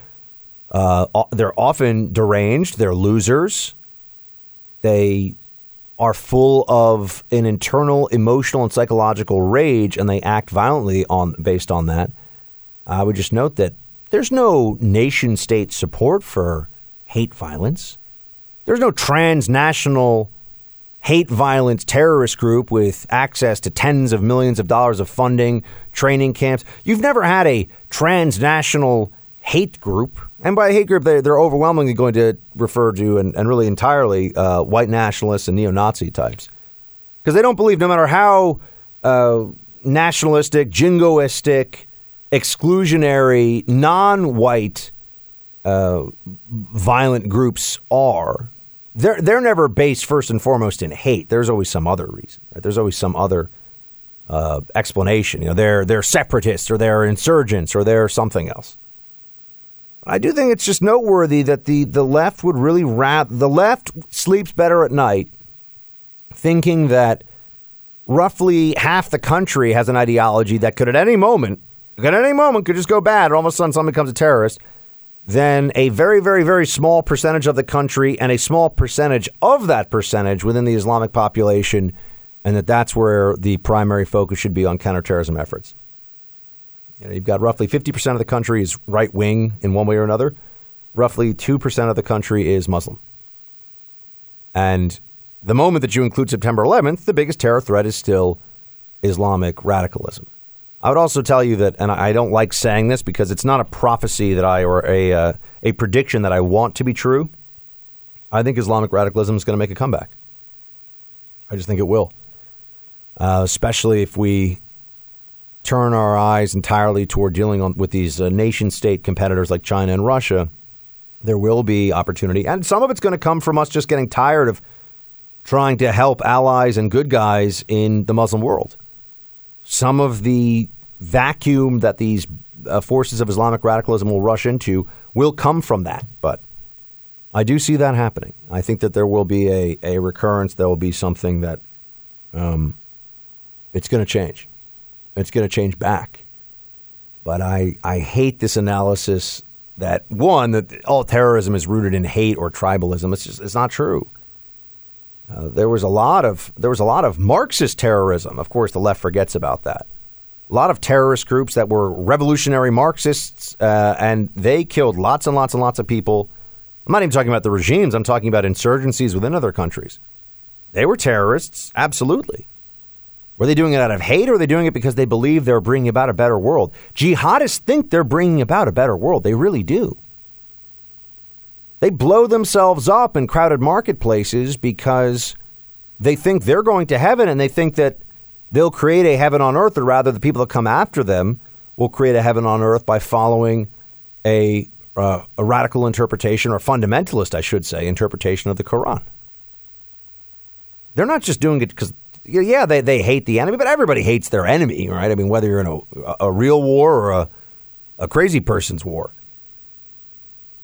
uh, they're often deranged. They're losers. They are full of an internal emotional and psychological rage, and they act violently on based on that. I would just note that there's no nation state support for hate violence. There's no transnational hate violence terrorist group with access to tens of millions of dollars of funding, training camps. You've never had a transnational hate group. And by hate group, they're, overwhelmingly going to refer to and, and really entirely uh, white nationalists and neo Nazi types. Because they don't believe, no matter how uh, nationalistic, jingoistic, exclusionary, non white uh, violent groups are, they're they're never based first and foremost in hate. There's always some other reason. Right? There's always some other uh, explanation. You know, they're they're separatists or they're insurgents or they're something else. I do think it's just noteworthy that the the left would really rat the left sleeps better at night, thinking that roughly half the country has an ideology that could at any moment, at any moment, could just go bad. Or all of a sudden, someone becomes a terrorist then a very, very, very small percentage of the country and a small percentage of that percentage within the Islamic population, and that that's where the primary focus should be on counterterrorism efforts. You know, you've got roughly 50% of the country is right wing in one way or another. Roughly 2% of the country is Muslim. And the moment that you include September 11th, the biggest terror threat is still Islamic radicalism. I would also tell you that, and I don't like saying this because it's not a prophecy that I or a uh, a prediction that I want to be true. I think Islamic radicalism is going to make a comeback. I just think it will, uh, especially if we turn our eyes entirely toward dealing on, with these uh, nation state competitors like China and Russia. There will be opportunity, and some of it's going to come from us just getting tired of trying to help allies and good guys in the Muslim world some of the vacuum that these uh, forces of Islamic radicalism will rush into will come from that. But I do see that happening. I think that there will be a, a recurrence. There will be something that um, it's going to change. It's going to change back. But I, I hate this analysis that one that all terrorism is rooted in hate or tribalism. It's just it's not true. Uh, there was a lot of there was a lot of Marxist terrorism. Of course, the left forgets about that. A lot of terrorist groups that were revolutionary Marxists, uh, and they killed lots and lots and lots of people. I'm not even talking about the regimes. I'm talking about insurgencies within other countries. They were terrorists, absolutely. Were they doing it out of hate, or were they doing it because they believe they're bringing about a better world? Jihadists think they're bringing about a better world. They really do. They blow themselves up in crowded marketplaces because they think they're going to heaven and they think that they'll create a heaven on earth, or rather, the people that come after them will create a heaven on earth by following a, uh, a radical interpretation, or fundamentalist, I should say, interpretation of the Quran. They're not just doing it because, yeah, they, they hate the enemy, but everybody hates their enemy, right? I mean, whether you're in a, a real war or a, a crazy person's war.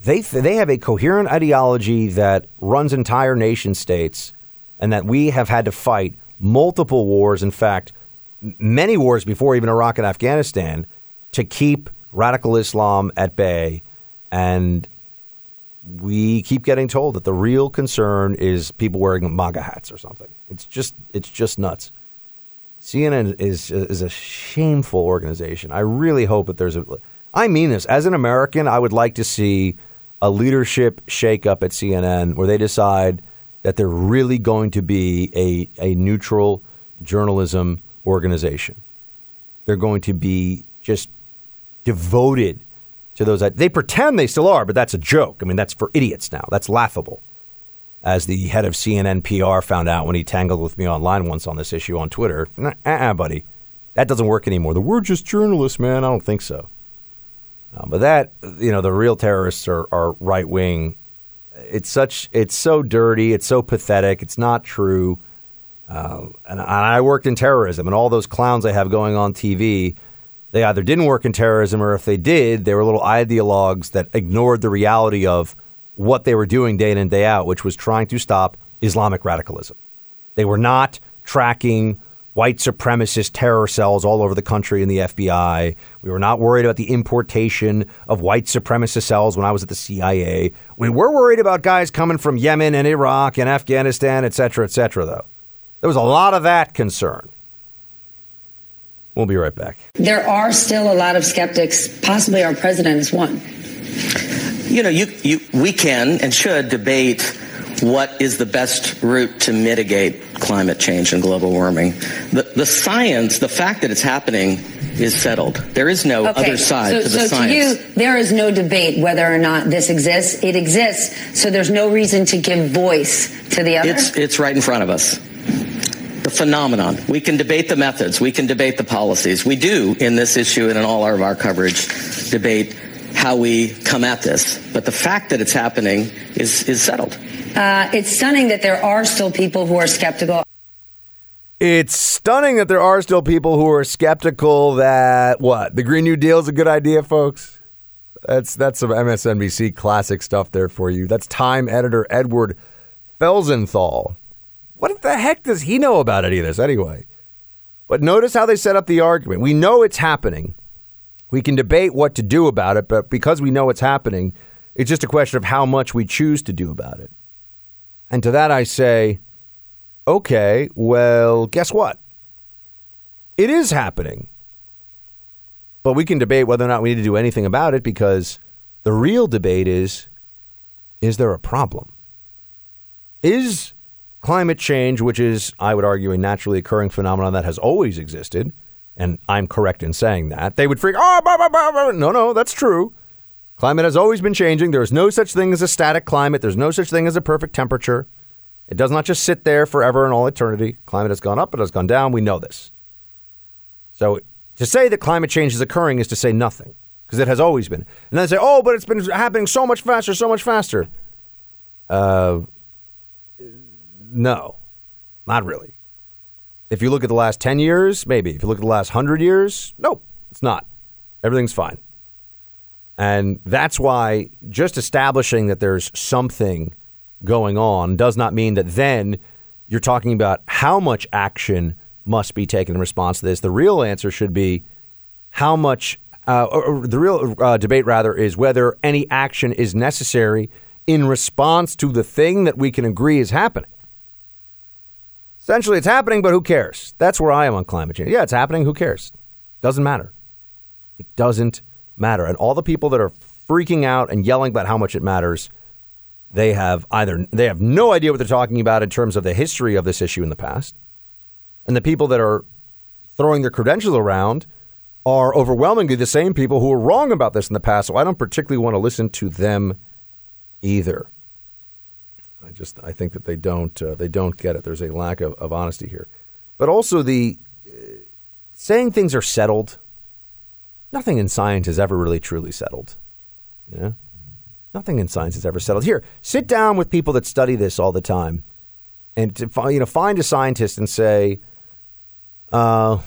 They, they have a coherent ideology that runs entire nation states and that we have had to fight multiple wars, in fact, many wars before even Iraq and Afghanistan, to keep radical Islam at bay. And we keep getting told that the real concern is people wearing MAGA hats or something. It's just it's just nuts. CNN is is a shameful organization. I really hope that there's a. I mean this as an American. I would like to see a leadership shakeup at CNN where they decide that they're really going to be a a neutral journalism organization. They're going to be just devoted to those. They pretend they still are, but that's a joke. I mean, that's for idiots now. That's laughable. As the head of CNN PR found out when he tangled with me online once on this issue on Twitter. Uh uh buddy. That doesn't work anymore. The we're just journalists, man. I don't think so. Uh, but that, you know, the real terrorists are, are right wing. It's such, it's so dirty. It's so pathetic. It's not true. Uh, and I worked in terrorism, and all those clowns they have going on TV they either didn't work in terrorism or if they did, they were little ideologues that ignored the reality of what they were doing day in and day out, which was trying to stop Islamic radicalism. They were not tracking white supremacist terror cells all over the country in the FBI. We were not worried about the importation of white supremacist cells when I was at the CIA. We were worried about guys coming from Yemen and Iraq and Afghanistan, et cetera, et cetera, though. There was a lot of that concern. We'll be right back. There are still a lot of skeptics. Possibly our president is one. You know, you, you, we can and should debate what is the best route to mitigate climate change and global warming. The, the science, the fact that it's happening, is settled. There is no okay. other side so, to the so science. to you, there is no debate whether or not this exists. It exists, so there's no reason to give voice to the other. It's, it's right in front of us the phenomenon. We can debate the methods. We can debate the policies. We do in this issue and in all of our coverage debate how we come at this. But the fact that it's happening is, is settled. Uh, it's stunning that there are still people who are skeptical. It's stunning that there are still people who are skeptical that what the Green New Deal is a good idea, folks. That's that's some MSNBC classic stuff there for you. That's Time editor Edward Felsenthal what the heck does he know about any of this anyway? But notice how they set up the argument. We know it's happening. We can debate what to do about it, but because we know it's happening, it's just a question of how much we choose to do about it. And to that I say, okay, well, guess what? It is happening. But we can debate whether or not we need to do anything about it because the real debate is is there a problem? Is climate change, which is, I would argue, a naturally occurring phenomenon that has always existed, and I'm correct in saying that, they would freak, oh, blah, blah, blah, no, no, that's true. Climate has always been changing. There is no such thing as a static climate. There's no such thing as a perfect temperature. It does not just sit there forever and all eternity. Climate has gone up, it has gone down. We know this. So to say that climate change is occurring is to say nothing because it has always been. And then they say, oh, but it's been happening so much faster, so much faster. Uh, no, not really. If you look at the last 10 years, maybe. If you look at the last 100 years, nope, it's not. Everything's fine. And that's why just establishing that there's something going on does not mean that then you're talking about how much action must be taken in response to this. The real answer should be how much, uh, or the real uh, debate rather, is whether any action is necessary in response to the thing that we can agree is happening. Essentially, it's happening, but who cares? That's where I am on climate change. Yeah, it's happening. Who cares? Doesn't matter. It doesn't matter. And all the people that are freaking out and yelling about how much it matters, they have either they have no idea what they're talking about in terms of the history of this issue in the past, and the people that are throwing their credentials around are overwhelmingly the same people who were wrong about this in the past. So I don't particularly want to listen to them either. I just I think that they don't uh, they don't get it. There's a lack of, of honesty here, but also the uh, saying things are settled. Nothing in science is ever really truly settled. You know, nothing in science is ever settled. Here, sit down with people that study this all the time, and to find you know find a scientist and say, uh,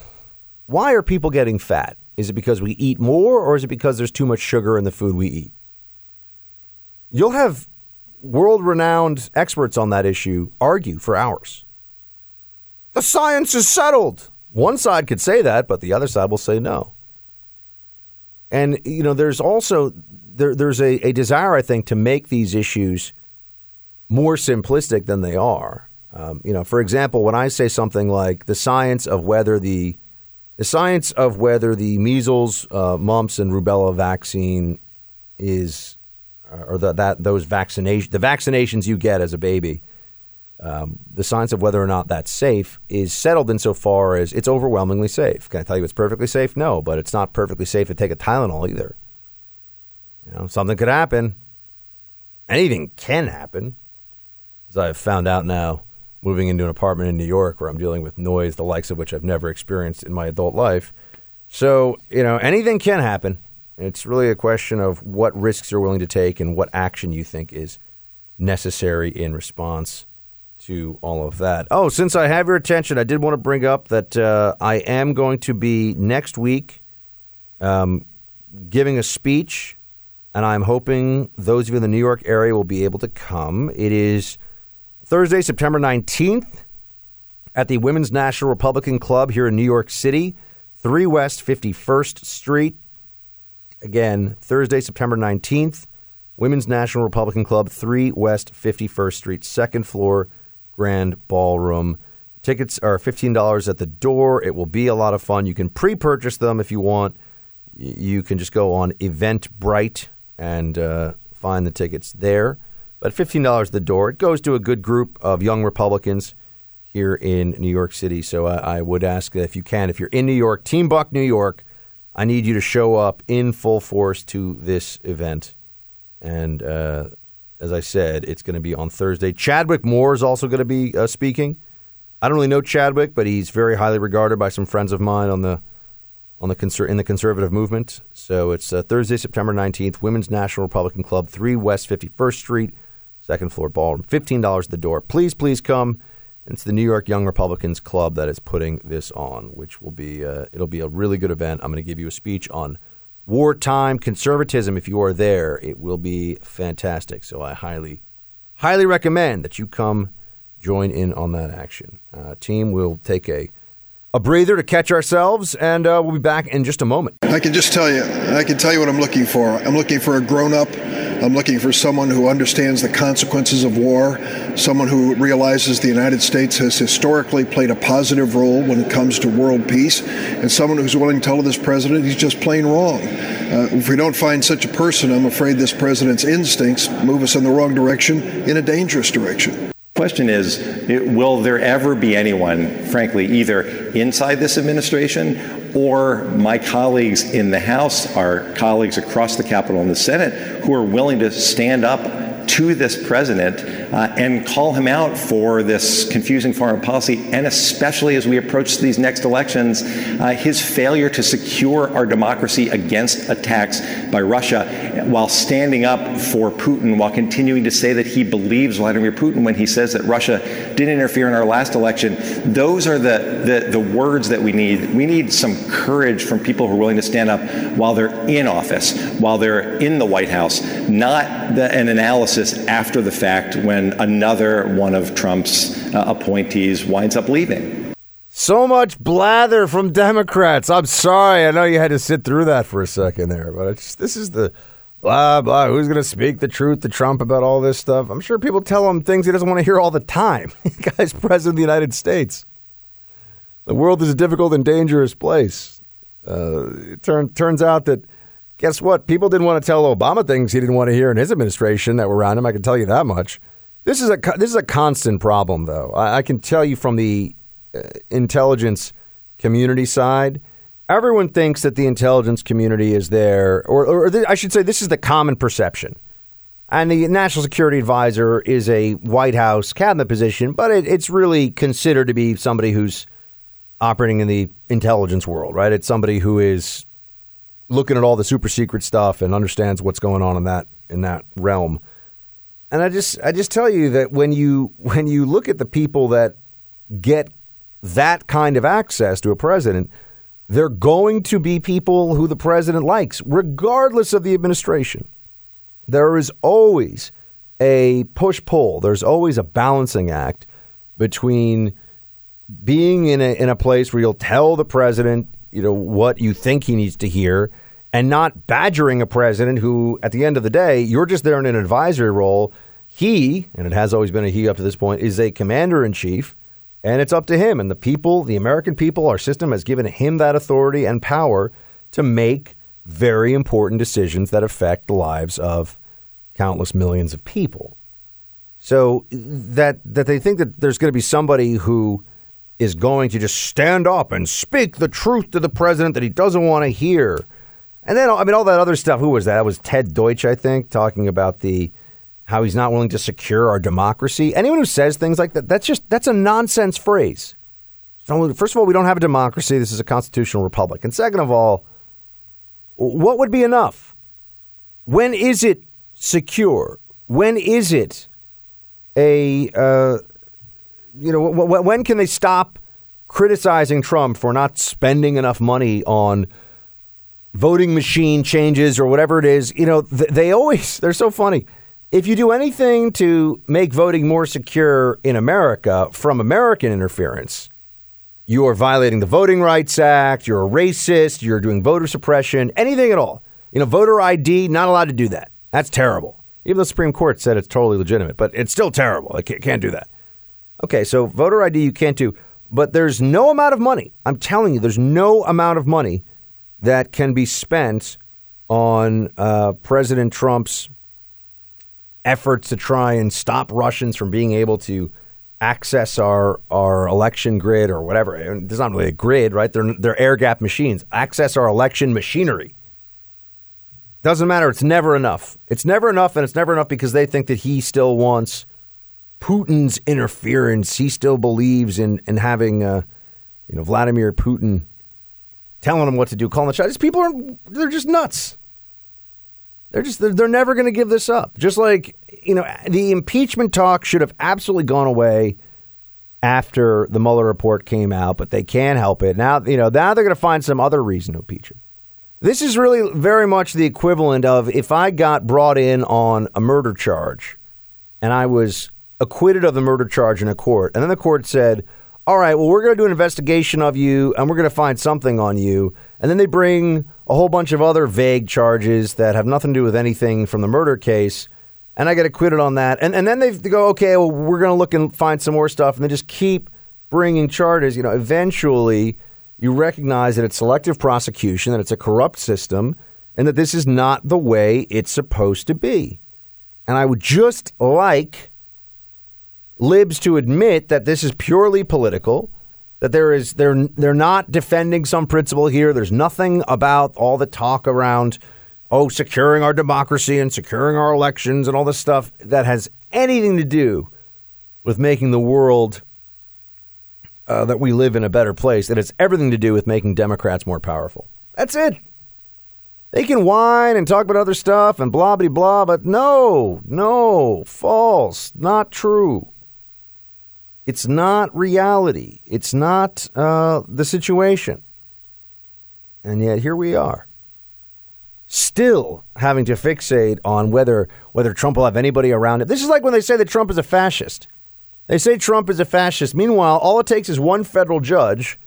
why are people getting fat? Is it because we eat more, or is it because there's too much sugar in the food we eat? You'll have world renowned experts on that issue argue for hours. The science is settled. One side could say that, but the other side will say no. And you know, there's also there, there's a, a desire, I think, to make these issues more simplistic than they are. Um, you know, for example, when I say something like the science of whether the the science of whether the measles, uh, mumps, and rubella vaccine is or the, that those vaccination the vaccinations you get as a baby, um, the science of whether or not that's safe is settled insofar as it's overwhelmingly safe. Can I tell you it's perfectly safe? No, but it's not perfectly safe to take a Tylenol either. You know, something could happen. Anything can happen, as I've found out now moving into an apartment in New York where I'm dealing with noise, the likes of which I've never experienced in my adult life. So, you know, anything can happen. It's really a question of what risks you're willing to take and what action you think is necessary in response to all of that. Oh, since I have your attention, I did want to bring up that uh, I am going to be next week um, giving a speech, and I'm hoping those of you in the New York area will be able to come. It is Thursday, September 19th at the Women's National Republican Club here in New York City, 3 West 51st Street. Again, Thursday, September 19th, Women's National Republican Club, 3 West 51st Street, second floor, Grand Ballroom. Tickets are $15 at the door. It will be a lot of fun. You can pre purchase them if you want. You can just go on Eventbrite and uh, find the tickets there. But $15 at the door. It goes to a good group of young Republicans here in New York City. So I, I would ask that if you can, if you're in New York, Team Buck New York, I need you to show up in full force to this event. And uh, as I said, it's going to be on Thursday. Chadwick Moore is also going to be uh, speaking. I don't really know Chadwick, but he's very highly regarded by some friends of mine on the on the conser- in the conservative movement. So it's uh, Thursday, September nineteenth, Women's National Republican Club, three West Fifty First Street, second floor ballroom, fifteen dollars at the door. Please, please come. It's the New York Young Republicans Club that is putting this on, which will be uh, it'll be a really good event. I'm going to give you a speech on wartime conservatism. If you are there, it will be fantastic. So I highly, highly recommend that you come join in on that action. Uh, team, we'll take a a breather to catch ourselves, and uh, we'll be back in just a moment. I can just tell you, I can tell you what I'm looking for. I'm looking for a grown up. I'm looking for someone who understands the consequences of war, someone who realizes the United States has historically played a positive role when it comes to world peace, and someone who's willing to tell this president he's just plain wrong. Uh, if we don't find such a person, I'm afraid this president's instincts move us in the wrong direction, in a dangerous direction question is will there ever be anyone, frankly, either inside this administration or my colleagues in the House, our colleagues across the Capitol and the Senate, who are willing to stand up to this president uh, and call him out for this confusing foreign policy, and especially as we approach these next elections, uh, his failure to secure our democracy against attacks by Russia while standing up for Putin, while continuing to say that he believes Vladimir Putin when he says that Russia did interfere in our last election. Those are the, the, the words that we need. We need some courage from people who are willing to stand up while they're in office, while they're in the White House, not the, an analysis after the fact when another one of Trump's uh, appointees winds up leaving. So much blather from Democrats. I'm sorry. I know you had to sit through that for a second there, but this is the blah, blah. Who's going to speak the truth to Trump about all this stuff? I'm sure people tell him things he doesn't want to hear all the time. [laughs] the guy's president of the United States. The world is a difficult and dangerous place. Uh, it turn, turns out that guess what? People didn't want to tell Obama things he didn't want to hear in his administration that were around him. I can tell you that much. This is a this is a constant problem, though. I, I can tell you from the uh, intelligence community side, everyone thinks that the intelligence community is there, or, or th- I should say, this is the common perception. And the national security advisor is a White House cabinet position, but it, it's really considered to be somebody who's operating in the intelligence world, right? It's somebody who is looking at all the super secret stuff and understands what's going on in that in that realm. And I just I just tell you that when you [laughs] when you look at the people that get that kind of access to a president, they're going to be people who the president likes, regardless of the administration. There is always a push pull. There's always a balancing act between being in a in a place where you'll tell the president, you know, what you think he needs to hear, and not badgering a president who, at the end of the day, you're just there in an advisory role. He, and it has always been a he up to this point, is a commander in chief, and it's up to him. And the people, the American people, our system has given him that authority and power to make very important decisions that affect the lives of countless millions of people. So that that they think that there's going to be somebody who is going to just stand up and speak the truth to the president that he doesn't want to hear. And then I mean all that other stuff. Who was that? That was Ted Deutch, I think, talking about the how he's not willing to secure our democracy. Anyone who says things like that, that's just that's a nonsense phrase. First of all, we don't have a democracy. This is a constitutional republic. And second of all, what would be enough? When is it secure? When is it a uh, you know when can they stop criticizing Trump for not spending enough money on voting machine changes or whatever it is? You know th- they always [laughs] they're so funny. If you do anything to make voting more secure in America from American interference, you are violating the Voting Rights Act, you're a racist, you're doing voter suppression, anything at all. You know, voter ID, not allowed to do that. That's terrible. Even the Supreme Court said it's totally legitimate, but it's still terrible. I can't do that. Okay, so voter ID you can't do, but there's no amount of money. I'm telling you, there's no amount of money that can be spent on uh, President Trump's efforts to try and stop Russians from being able to access our our election grid or whatever. There's not really a grid, right? They're they're air gap machines. Access our election machinery. Doesn't matter. It's never enough. It's never enough, and it's never enough because they think that he still wants Putin's interference. He still believes in in having, uh, you know, Vladimir Putin telling them what to do, calling the shots. People are they're just nuts. They're just they're, they're never going to give this up. Just like you know, the impeachment talk should have absolutely gone away after the Mueller report came out, but they can't help it. Now, you know, now they're going to find some other reason to impeach him. This is really very much the equivalent of if I got brought in on a murder charge and I was acquitted of the murder charge in a court, and then the court said, all right, well, we're going to do an investigation of you and we're going to find something on you. And then they bring a whole bunch of other vague charges that have nothing to do with anything from the murder case. And I get acquitted on that. And, and then they go, okay, well, we're going to look and find some more stuff. And they just keep bringing charges. You know, eventually you recognize that it's selective prosecution, that it's a corrupt system, and that this is not the way it's supposed to be. And I would just like libs to admit that this is purely political, that there is they're they're not defending some principle here. There's nothing about all the talk around oh securing our democracy and securing our elections and all this stuff that has anything to do with making the world uh, that we live in a better place. That it's everything to do with making Democrats more powerful. That's it. They can whine and talk about other stuff and blah blah blah, but no, no, false, not true. It's not reality. It's not uh, the situation. And yet here we are, still having to fixate on whether whether Trump will have anybody around him. This is like when they say that Trump is a fascist. They say Trump is a fascist. Meanwhile, all it takes is one federal judge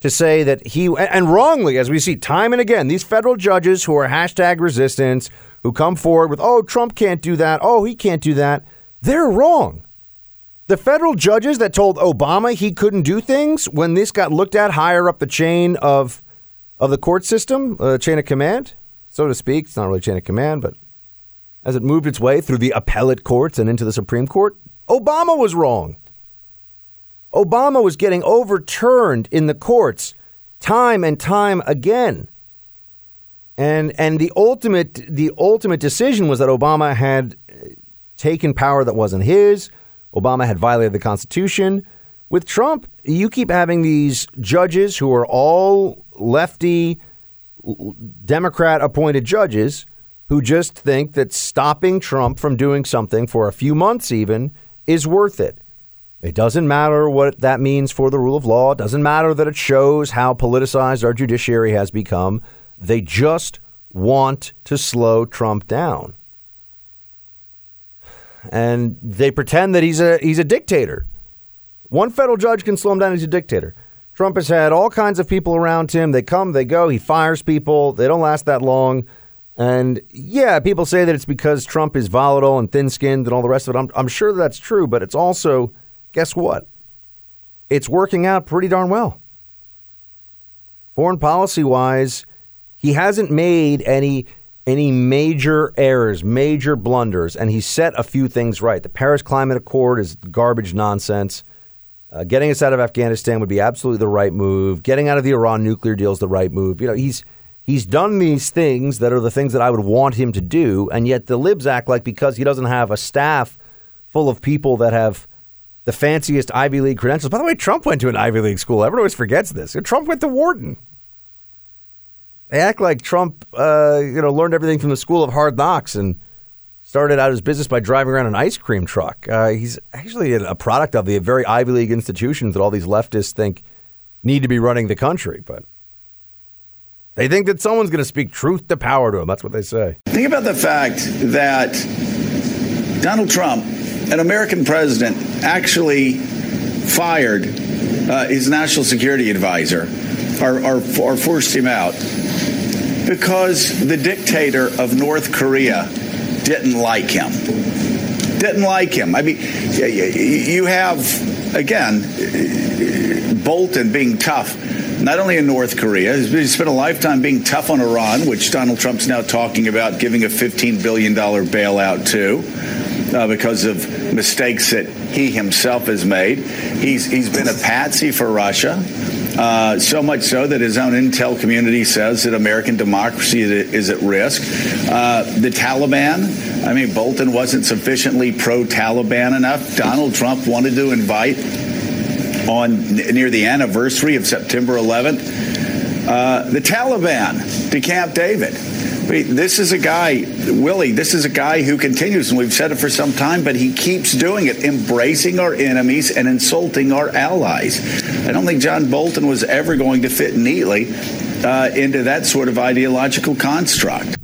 to say that he and wrongly, as we see time and again, these federal judges who are hashtag resistance, who come forward with, "Oh, Trump can't do that. Oh, he can't do that." They're wrong. The federal judges that told Obama he couldn't do things when this got looked at higher up the chain of of the court system, uh, chain of command, so to speak. It's not really chain of command, but as it moved its way through the appellate courts and into the Supreme Court, Obama was wrong. Obama was getting overturned in the courts time and time again. And and the ultimate the ultimate decision was that Obama had taken power that wasn't his Obama had violated the Constitution. With Trump, you keep having these judges who are all lefty, Democrat appointed judges who just think that stopping Trump from doing something for a few months, even, is worth it. It doesn't matter what that means for the rule of law. It doesn't matter that it shows how politicized our judiciary has become. They just want to slow Trump down and they pretend that he's a he's a dictator. One federal judge can slow him down. He's a dictator. Trump has had all kinds of people around him. They come, they go. He fires people. They don't last that long. And yeah, people say that it's because Trump is volatile and thin skinned and all the rest of it. I'm, I'm sure that's true, but it's also, guess what? It's working out pretty darn well. Foreign policy wise, he hasn't made any any major errors, major blunders, and he set a few things right. The Paris Climate Accord is garbage nonsense. Uh, getting us out of Afghanistan would be absolutely the right move. Getting out of the Iran nuclear deal is the right move. You know, he's he's done these things that are the things that I would want him to do, and yet the libs act like because he doesn't have a staff full of people that have the fanciest Ivy League credentials. By the way, Trump went to an Ivy League school. Everyone always forgets this. Trump went to Wharton. They act like Trump, uh, you know, learned everything from the School of Hard Knocks and started out his business by driving around an ice cream truck. Uh, he's actually a product of the very Ivy League institutions that all these leftists think need to be running the country. But they think that someone's going to speak truth to power to them. That's what they say. Think about the fact that Donald Trump, an American president, actually fired uh, his national security advisor or, or, or forced him out because the dictator of North Korea didn't like him. Didn't like him. I mean, you have, again, Bolton being tough, not only in North Korea, he spent a lifetime being tough on Iran, which Donald Trump's now talking about giving a $15 billion bailout to uh, because of mistakes that he himself has made. He's, he's been a patsy for Russia. Uh, so much so that his own intel community says that American democracy is at risk. Uh, the Taliban, I mean, Bolton wasn't sufficiently pro Taliban enough. Donald Trump wanted to invite on near the anniversary of September 11th uh, the Taliban to Camp David. This is a guy, Willie, this is a guy who continues, and we've said it for some time, but he keeps doing it, embracing our enemies and insulting our allies. I don't think John Bolton was ever going to fit neatly uh, into that sort of ideological construct.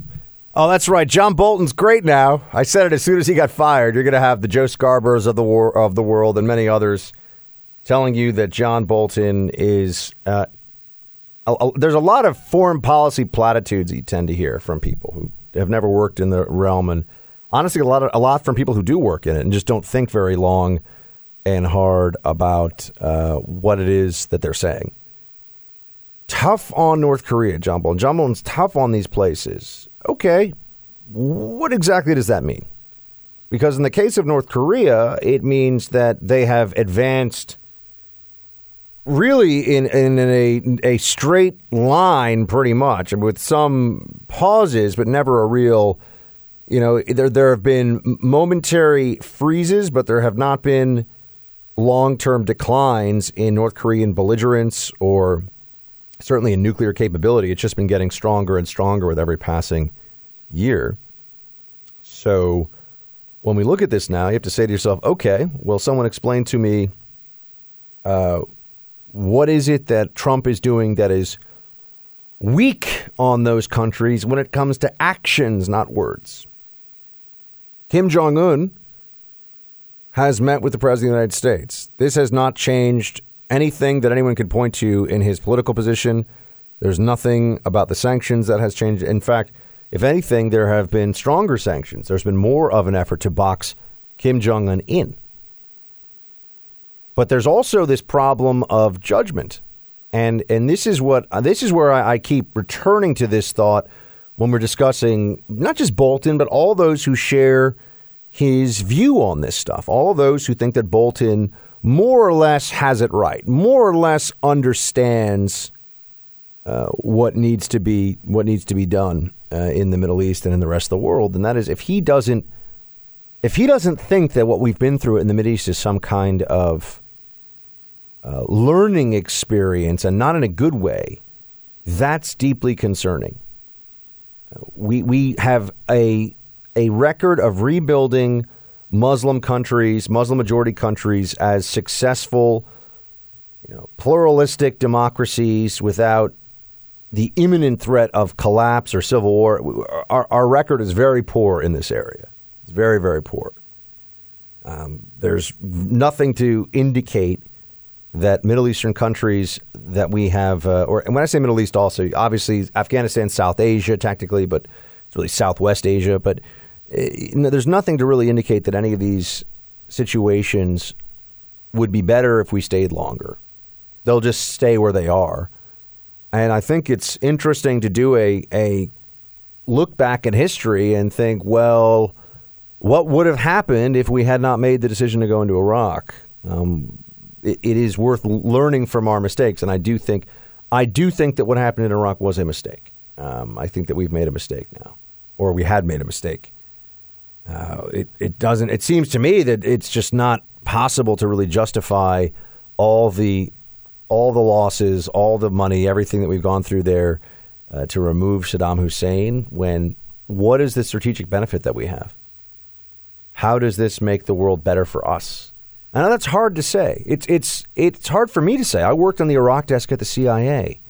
Oh, that's right. John Bolton's great now. I said it as soon as he got fired. You're going to have the Joe Scarboroughs of the war of the world and many others telling you that John Bolton is uh, there's a lot of foreign policy platitudes you tend to hear from people who have never worked in the realm, and honestly, a lot of, a lot from people who do work in it and just don't think very long and hard about uh, what it is that they're saying. Tough on North Korea, John Bolton. John Bolton's tough on these places. Okay, what exactly does that mean? Because in the case of North Korea, it means that they have advanced really in, in, a, a straight line, pretty much, with some pauses, but never a real. You know, there there have been momentary freezes, but there have not been long term declines in North Korean belligerence or certainly in nuclear capability. It's just been getting stronger and stronger with every passing year. So when we look at this now, you have to say to yourself, okay, well, someone explain to me uh, what is it that Trump is doing that is weak on those countries when it comes to actions, not words? Kim Jong un has met with the President of the United States. This has not changed anything that anyone could point to in his political position. There's nothing about the sanctions that has changed. In fact, if anything, there have been stronger sanctions. There's been more of an effort to box Kim Jong un in. But there's also this problem of judgment. And and this is what this is where I, I keep returning to this thought when we're discussing not just Bolton, but all those who share his view on this stuff. All those who think that Bolton more or less has it right, more or less understands uh, what needs to be what needs to be done uh, in the Middle East and in the rest of the world. And that is, if he doesn't, if he doesn't think that what we've been through in the Middle East is some kind of uh, learning experience and not in a good way, that's deeply concerning. We, we have a, a record of rebuilding Muslim countries, Muslim majority countries, as successful, you know, pluralistic democracies without the imminent threat of collapse or civil war. Our, our record is very poor in this area. It's very, very poor. Um, there's nothing to indicate that Middle Eastern countries that we have, uh, or and when I say Middle East, also obviously Afghanistan, South Asia, tactically, but it's really Southwest Asia. But you know, there's nothing to really indicate that any of these situations would be better if we stayed longer. They'll just stay where they are. And I think it's interesting to do a, a look back at history and think, well, what would have happened if we had not made the decision to go into Iraq? Um, it, it is worth learning from our mistakes, and I do think, I do think that what happened in Iraq was a mistake. Um, I think that we've made a mistake now, or we had made a mistake. Uh, it it doesn't. It seems to me that it's just not possible to really justify all the all the losses, all the money, everything that we've gone through there uh, to remove Saddam Hussein. When what is the strategic benefit that we have? How does this make the world better for us? I know that's hard to say. It's it's it's hard for me to say. I worked on the Iraq desk at the CIA.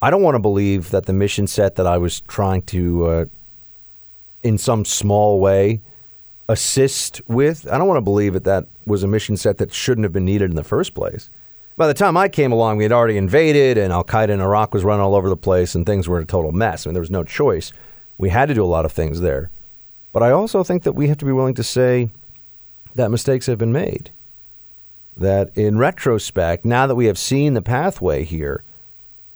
I don't want to believe that the mission set that I was trying to, uh, in some small way, assist with. I don't want to believe that that was a mission set that shouldn't have been needed in the first place. By the time I came along, we had already invaded, and Al Qaeda in Iraq was running all over the place, and things were a total mess. I mean, there was no choice. We had to do a lot of things there. But I also think that we have to be willing to say that mistakes have been made. That in retrospect, now that we have seen the pathway here,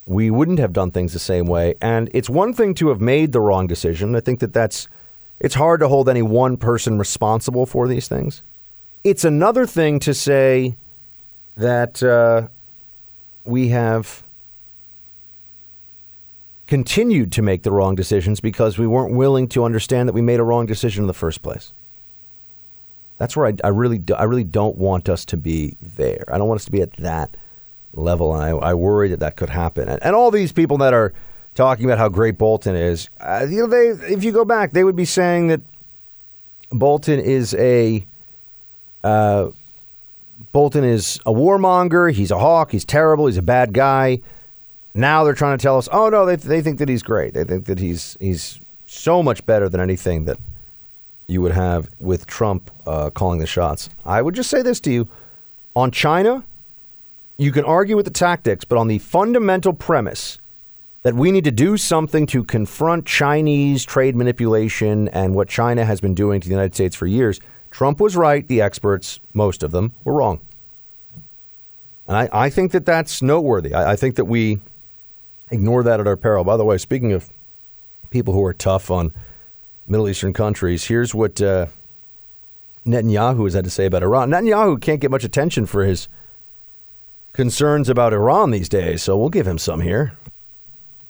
we wouldn't have done things the same way. And it's one thing to have made the wrong decision. I think that that's it's hard to hold any one person responsible for these things. It's another thing to say that uh, we have continued to make the wrong decisions because we weren't willing to understand that we made a wrong decision in the first place. That's where I, I really, do, I really don't want us to be there. I don't want us to be at that level, and I, I worry that that could happen. And, and all these people that are talking about how great Bolton is, uh, you know, they, if you go back, they would be saying that Bolton is a uh, Bolton is a warmonger. He's a hawk. He's terrible. He's a bad guy. Now they're trying to tell us, oh no, they, they think that he's great. They think that he's he's so much better than anything that you would have with Trump uh, calling the shots. I would just say this to you: on China, you can argue with the tactics, but on the fundamental premise that we need to do something to confront Chinese trade manipulation and what China has been doing to the United States for years Trump was right. The experts, most of them, were wrong. And I, I think that that's noteworthy. I, I, think that we ignore that at our peril. By the way, speaking of people who are tough on Middle Eastern countries, here's what uh, Netanyahu has had to say about Iran. Netanyahu can't get much attention for his concerns about Iran these days, so we'll give him some here.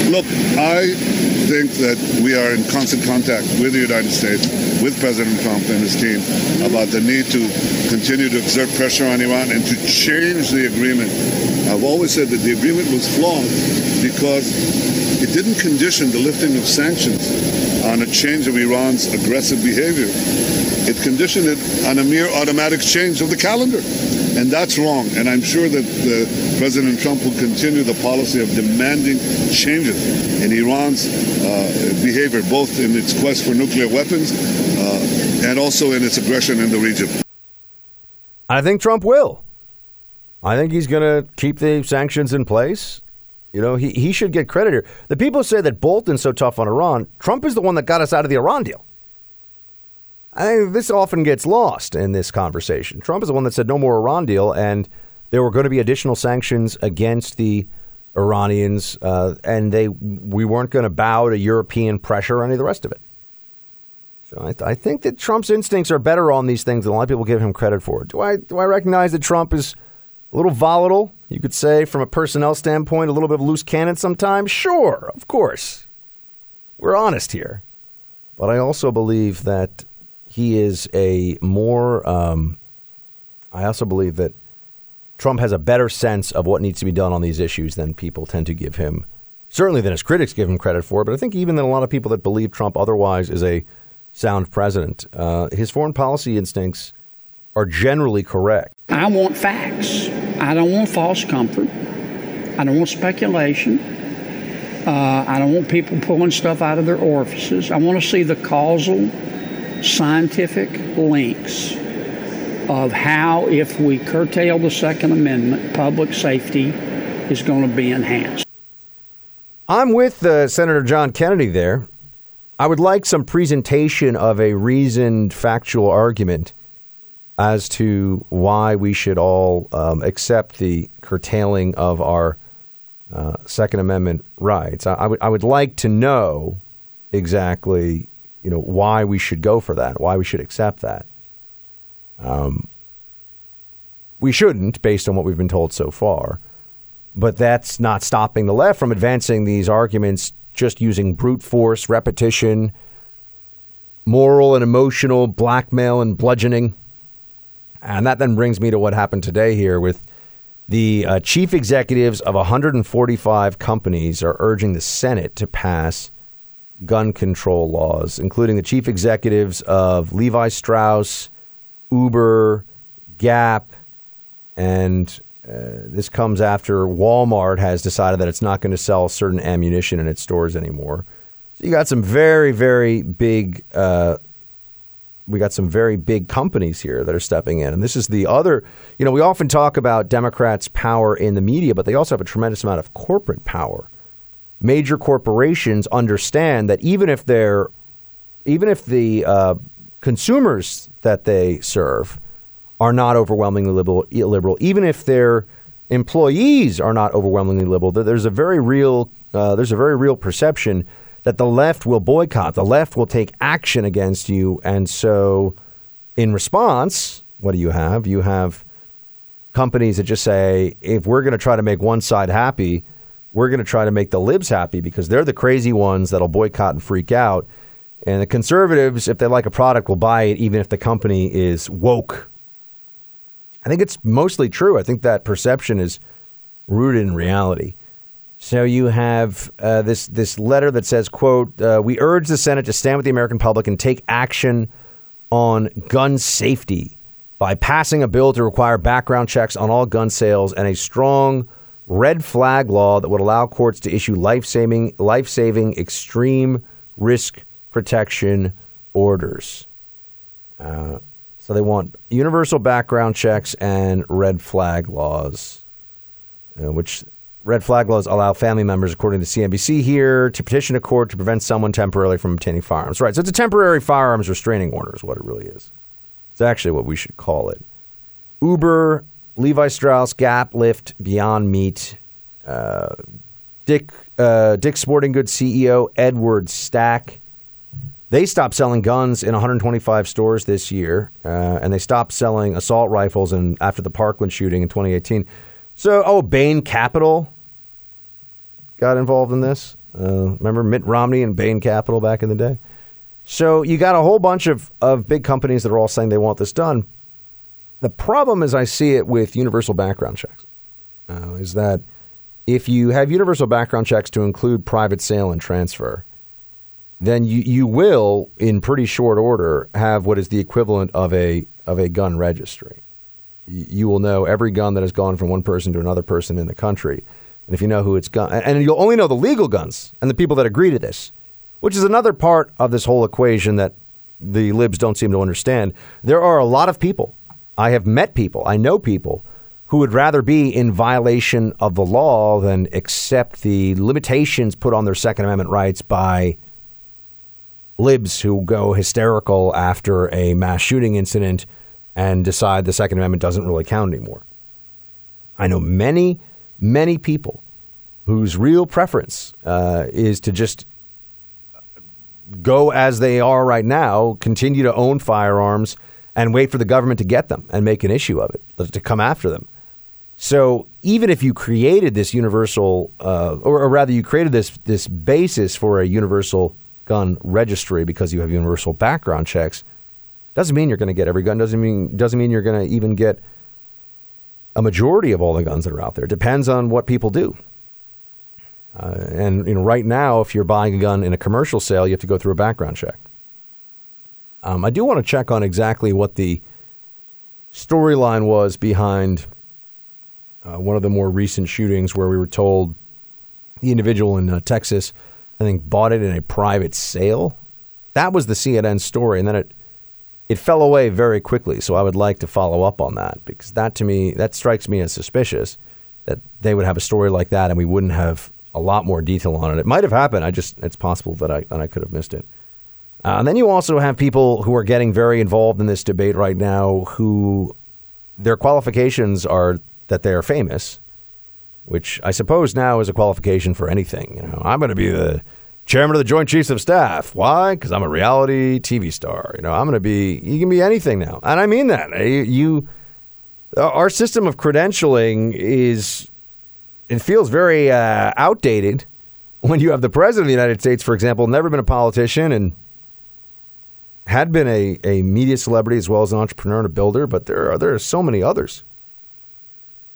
Look, I think that we are in constant contact with the United States, with President Trump and his team, about the need to continue to exert pressure on Iran and to change the agreement. I've always said that the agreement was flawed because didn't condition the lifting of sanctions on a change of Iran's aggressive behavior. It conditioned it on a mere automatic change of the calendar. And that's wrong. And I'm sure that uh, President Trump will continue the policy of demanding changes in Iran's uh, behavior, both in its quest for nuclear weapons uh, and also in its aggression in the region. I think Trump will. I think he's going to keep the sanctions in place. You know, he, he should get credit here. The people say that Bolton's so tough on Iran. Trump is the one that got us out of the Iran deal. I this often gets lost in this conversation. Trump is the one that said no more Iran deal, and there were going to be additional sanctions against the Iranians, uh, and they we weren't going to bow to European pressure or any of the rest of it. So I, th- I, think that Trump's instincts are better on these things than a lot of people give him credit for. Do I do I recognize that Trump is a little volatile? You could say from a personnel standpoint, a little bit of loose cannon sometimes. Sure, of course, we're honest here, but I also believe that he is a more. Um, I also believe that Trump has a better sense of what needs to be done on these issues than people tend to give him. Certainly, than his critics give him credit for. But I think even than a lot of people that believe Trump otherwise is a sound president, uh, his foreign policy instincts are generally correct. I want facts. I don't want false comfort. I don't want speculation. Uh, I don't want people pulling stuff out of their orifices. I want to see the causal scientific links of how, if we curtail the Second Amendment, public safety is going to be enhanced. I'm with uh, Senator John Kennedy there. I would like some presentation of a reasoned, factual argument as to why we should all um, accept the curtailing of our uh, Second Amendment rights. I, I would I would like to know exactly, you know, why we should go for that, why we should accept that. Um, we shouldn't, based on what we've been told so far, but that's not stopping the left from advancing these arguments just using brute force, repetition, moral and emotional blackmail and bludgeoning. And that then brings me to what happened today here with the uh, chief executives of 145 companies are urging the Senate to pass gun control laws, including the chief executives of Levi Strauss, Uber, Gap, and uh, this comes after Walmart has decided that it's not going to sell certain ammunition in its stores anymore. So you got some very, very big. Uh, we got some very big companies here that are stepping in, and this is the other. You know, we often talk about Democrats' power in the media, but they also have a tremendous amount of corporate power. Major corporations understand that even if they're, even if the uh, consumers that they serve are not overwhelmingly liberal, liberal, even if their employees are not overwhelmingly liberal. That there's a very real uh, there's a very real perception that the left will boycott, the left will take action against you, and so in response, what do you have? You have companies that just say, if we're going to try to make one side happy, we're going to try to make the libs happy because they're the crazy ones that'll boycott and freak out. And the conservatives, if they like a product, will buy it even if the company is woke I think it's mostly true. I think that perception is rooted in reality. So you have uh, this this letter that says, "quote uh, We urge the Senate to stand with the American public and take action on gun safety by passing a bill to require background checks on all gun sales and a strong red flag law that would allow courts to issue life saving life saving extreme risk protection orders." Uh, so they want universal background checks and red flag laws, uh, which red flag laws allow family members, according to CNBC here, to petition a court to prevent someone temporarily from obtaining firearms. Right. So it's a temporary firearms restraining order, is what it really is. It's actually what we should call it. Uber, Levi Strauss, Gap, Lyft, Beyond Meat, uh, Dick, uh, Dick Sporting Goods CEO Edward Stack they stopped selling guns in 125 stores this year, uh, and they stopped selling assault rifles and after the Parkland shooting in 2018. So, oh, Bain Capital got involved in this. Uh, remember Mitt Romney and Bain Capital back in the day? So you got a whole bunch of, of big companies that are all saying they want this done. The problem, as I see it with universal background checks, uh, is that if you have universal background checks to include private sale and transfer, then you, you will, in pretty short order, have what is the equivalent of a of a gun registry. You will know every gun that has gone from one person to another person in the country, and if you know who it's gun, and you'll only know the legal guns and the people that agree to this, which is another part of this whole equation that the libs don't seem to understand. There are a lot of people. I have met people. I know people who would rather be in violation of the law than accept the limitations put on their Second Amendment rights by libs who go hysterical after a mass shooting incident and decide the Second Amendment doesn't really count anymore. I know many, many people whose real preference uh, is to just go as they are right now, continue to own firearms, and wait for the government to get them and make an issue of it, to come after them. So even if you created this universal, uh, or, or, rather, you created this this basis for a universal gun registry because you have universal background checks doesn't mean you're going to get every gun. Doesn't mean doesn't mean you're going to even get a majority of all the guns that are out there. Depends on what people do. Uh, and you know, right now, if you're buying a gun in a commercial sale, you have to go through a background check. Um, I do want to check on exactly what the storyline was behind uh, one of the more recent shootings, where we were told the individual in uh, Texas I think bought it in a private sale. That was the CNN story, and then it it fell away very quickly. So I would like to follow up on that because that to me that strikes me as suspicious that they would have a story like that and we wouldn't have a lot more detail on it. It might have happened. I just it's possible that I that I could have missed it. Uh, and then you also have people who are getting very involved in this debate right now who their qualifications are that they are famous, which I suppose now is a qualification for anything. You know, I'm going to be the chairman of the Joint Chiefs of Staff. Why? Because I'm a reality TV star. You know, I'm going to be. You can be anything now, and I mean that. You, you our system of credentialing is it feels very uh, outdated when you have the president of the United States, for example, never been a politician and had been a, a media celebrity as well as an entrepreneur and a builder, but there are there are so many others.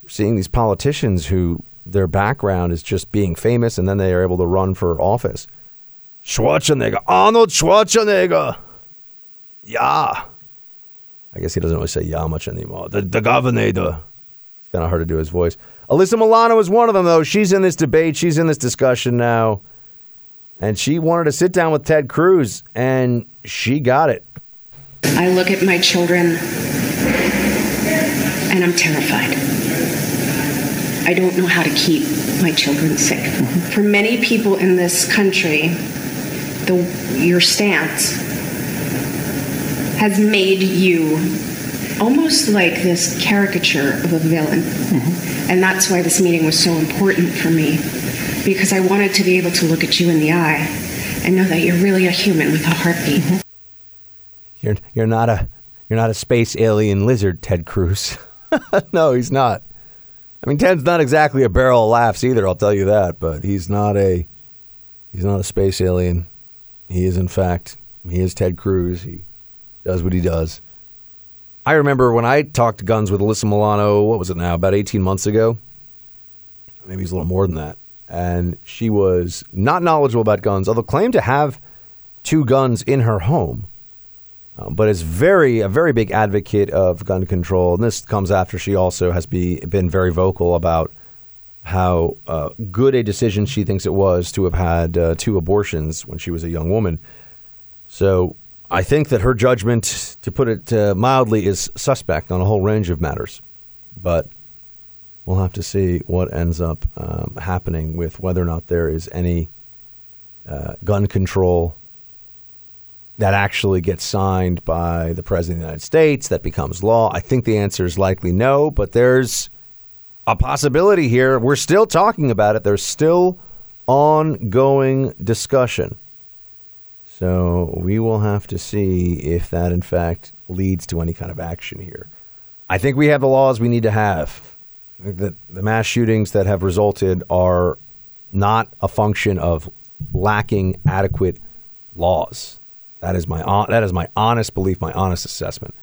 seeing these politicians who their background is just being famous and then they are able to run for office. Schwarzenegger, Arnold Schwarzenegger. Yeah. I guess he doesn't really say yeah much anymore. The, the governor. It's kind of hard to do his voice. Alyssa Milano is one of them, though. She's in this debate. She's in this discussion now. And she wanted to sit down with Ted Cruz, and she got it. I look at my children and I'm terrified. I don't know how to keep my children safe. Mm-hmm. For many people in this country, the, your stance has made you almost like this caricature of a villain. Mm-hmm. And that's why this meeting was so important for me, because I wanted to be able to look at you in the eye and know that you're really a human with a heartbeat. Mm-hmm. You're you're not a you're not a space alien lizard, Ted Cruz. [laughs] no, he's not. I mean, Ted's not exactly a barrel of laughs either. I'll tell you that. But he's not a he's not a space alien. He is, in fact, he is Ted Cruz. He does what he does. I remember when I talked guns with Alyssa Milano. What was it now? About eighteen months ago. Maybe it's a little more than that. And she was not knowledgeable about guns, although claimed to have two guns in her home um, but is very a very big advocate of gun control. And this comes after she also has be, been very vocal about how uh, good a decision she thinks it was to have had uh, two abortions when she was a young woman. So I think that her judgment, to put it uh, mildly, is suspect on a whole range of matters. But we'll have to see what ends up um, happening with whether or not there is any uh, gun control that actually gets signed by the President of the United States, that becomes law? I think the answer is likely no, but there's a possibility here. We're still talking about it. There's still ongoing discussion. So we will have to see if that, in fact, leads to any kind of action here. I think we have the laws we need to have. The, the mass shootings that have resulted are not a function of lacking adequate laws. That is my that is my honest belief, my honest assessment.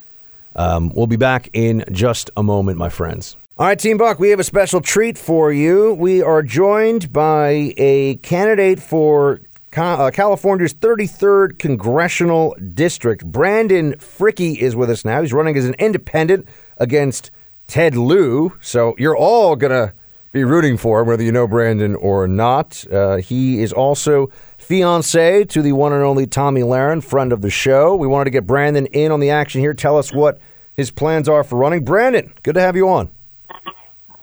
Um, we'll be back in just a moment, my friends. All right, Team Buck, we have a special treat for you. We are joined by a candidate for uh, California's 33rd congressional district. Brandon Fricke is with us now. He's running as an independent against Ted Lieu. So you're all going to be rooting for him, whether you know Brandon or not. Uh, he is also fiance to the one and only Tomi Lahren, friend of the show. We wanted to get Brandon in on the action here. Tell us what his plans are for running. Brandon, good to have you on.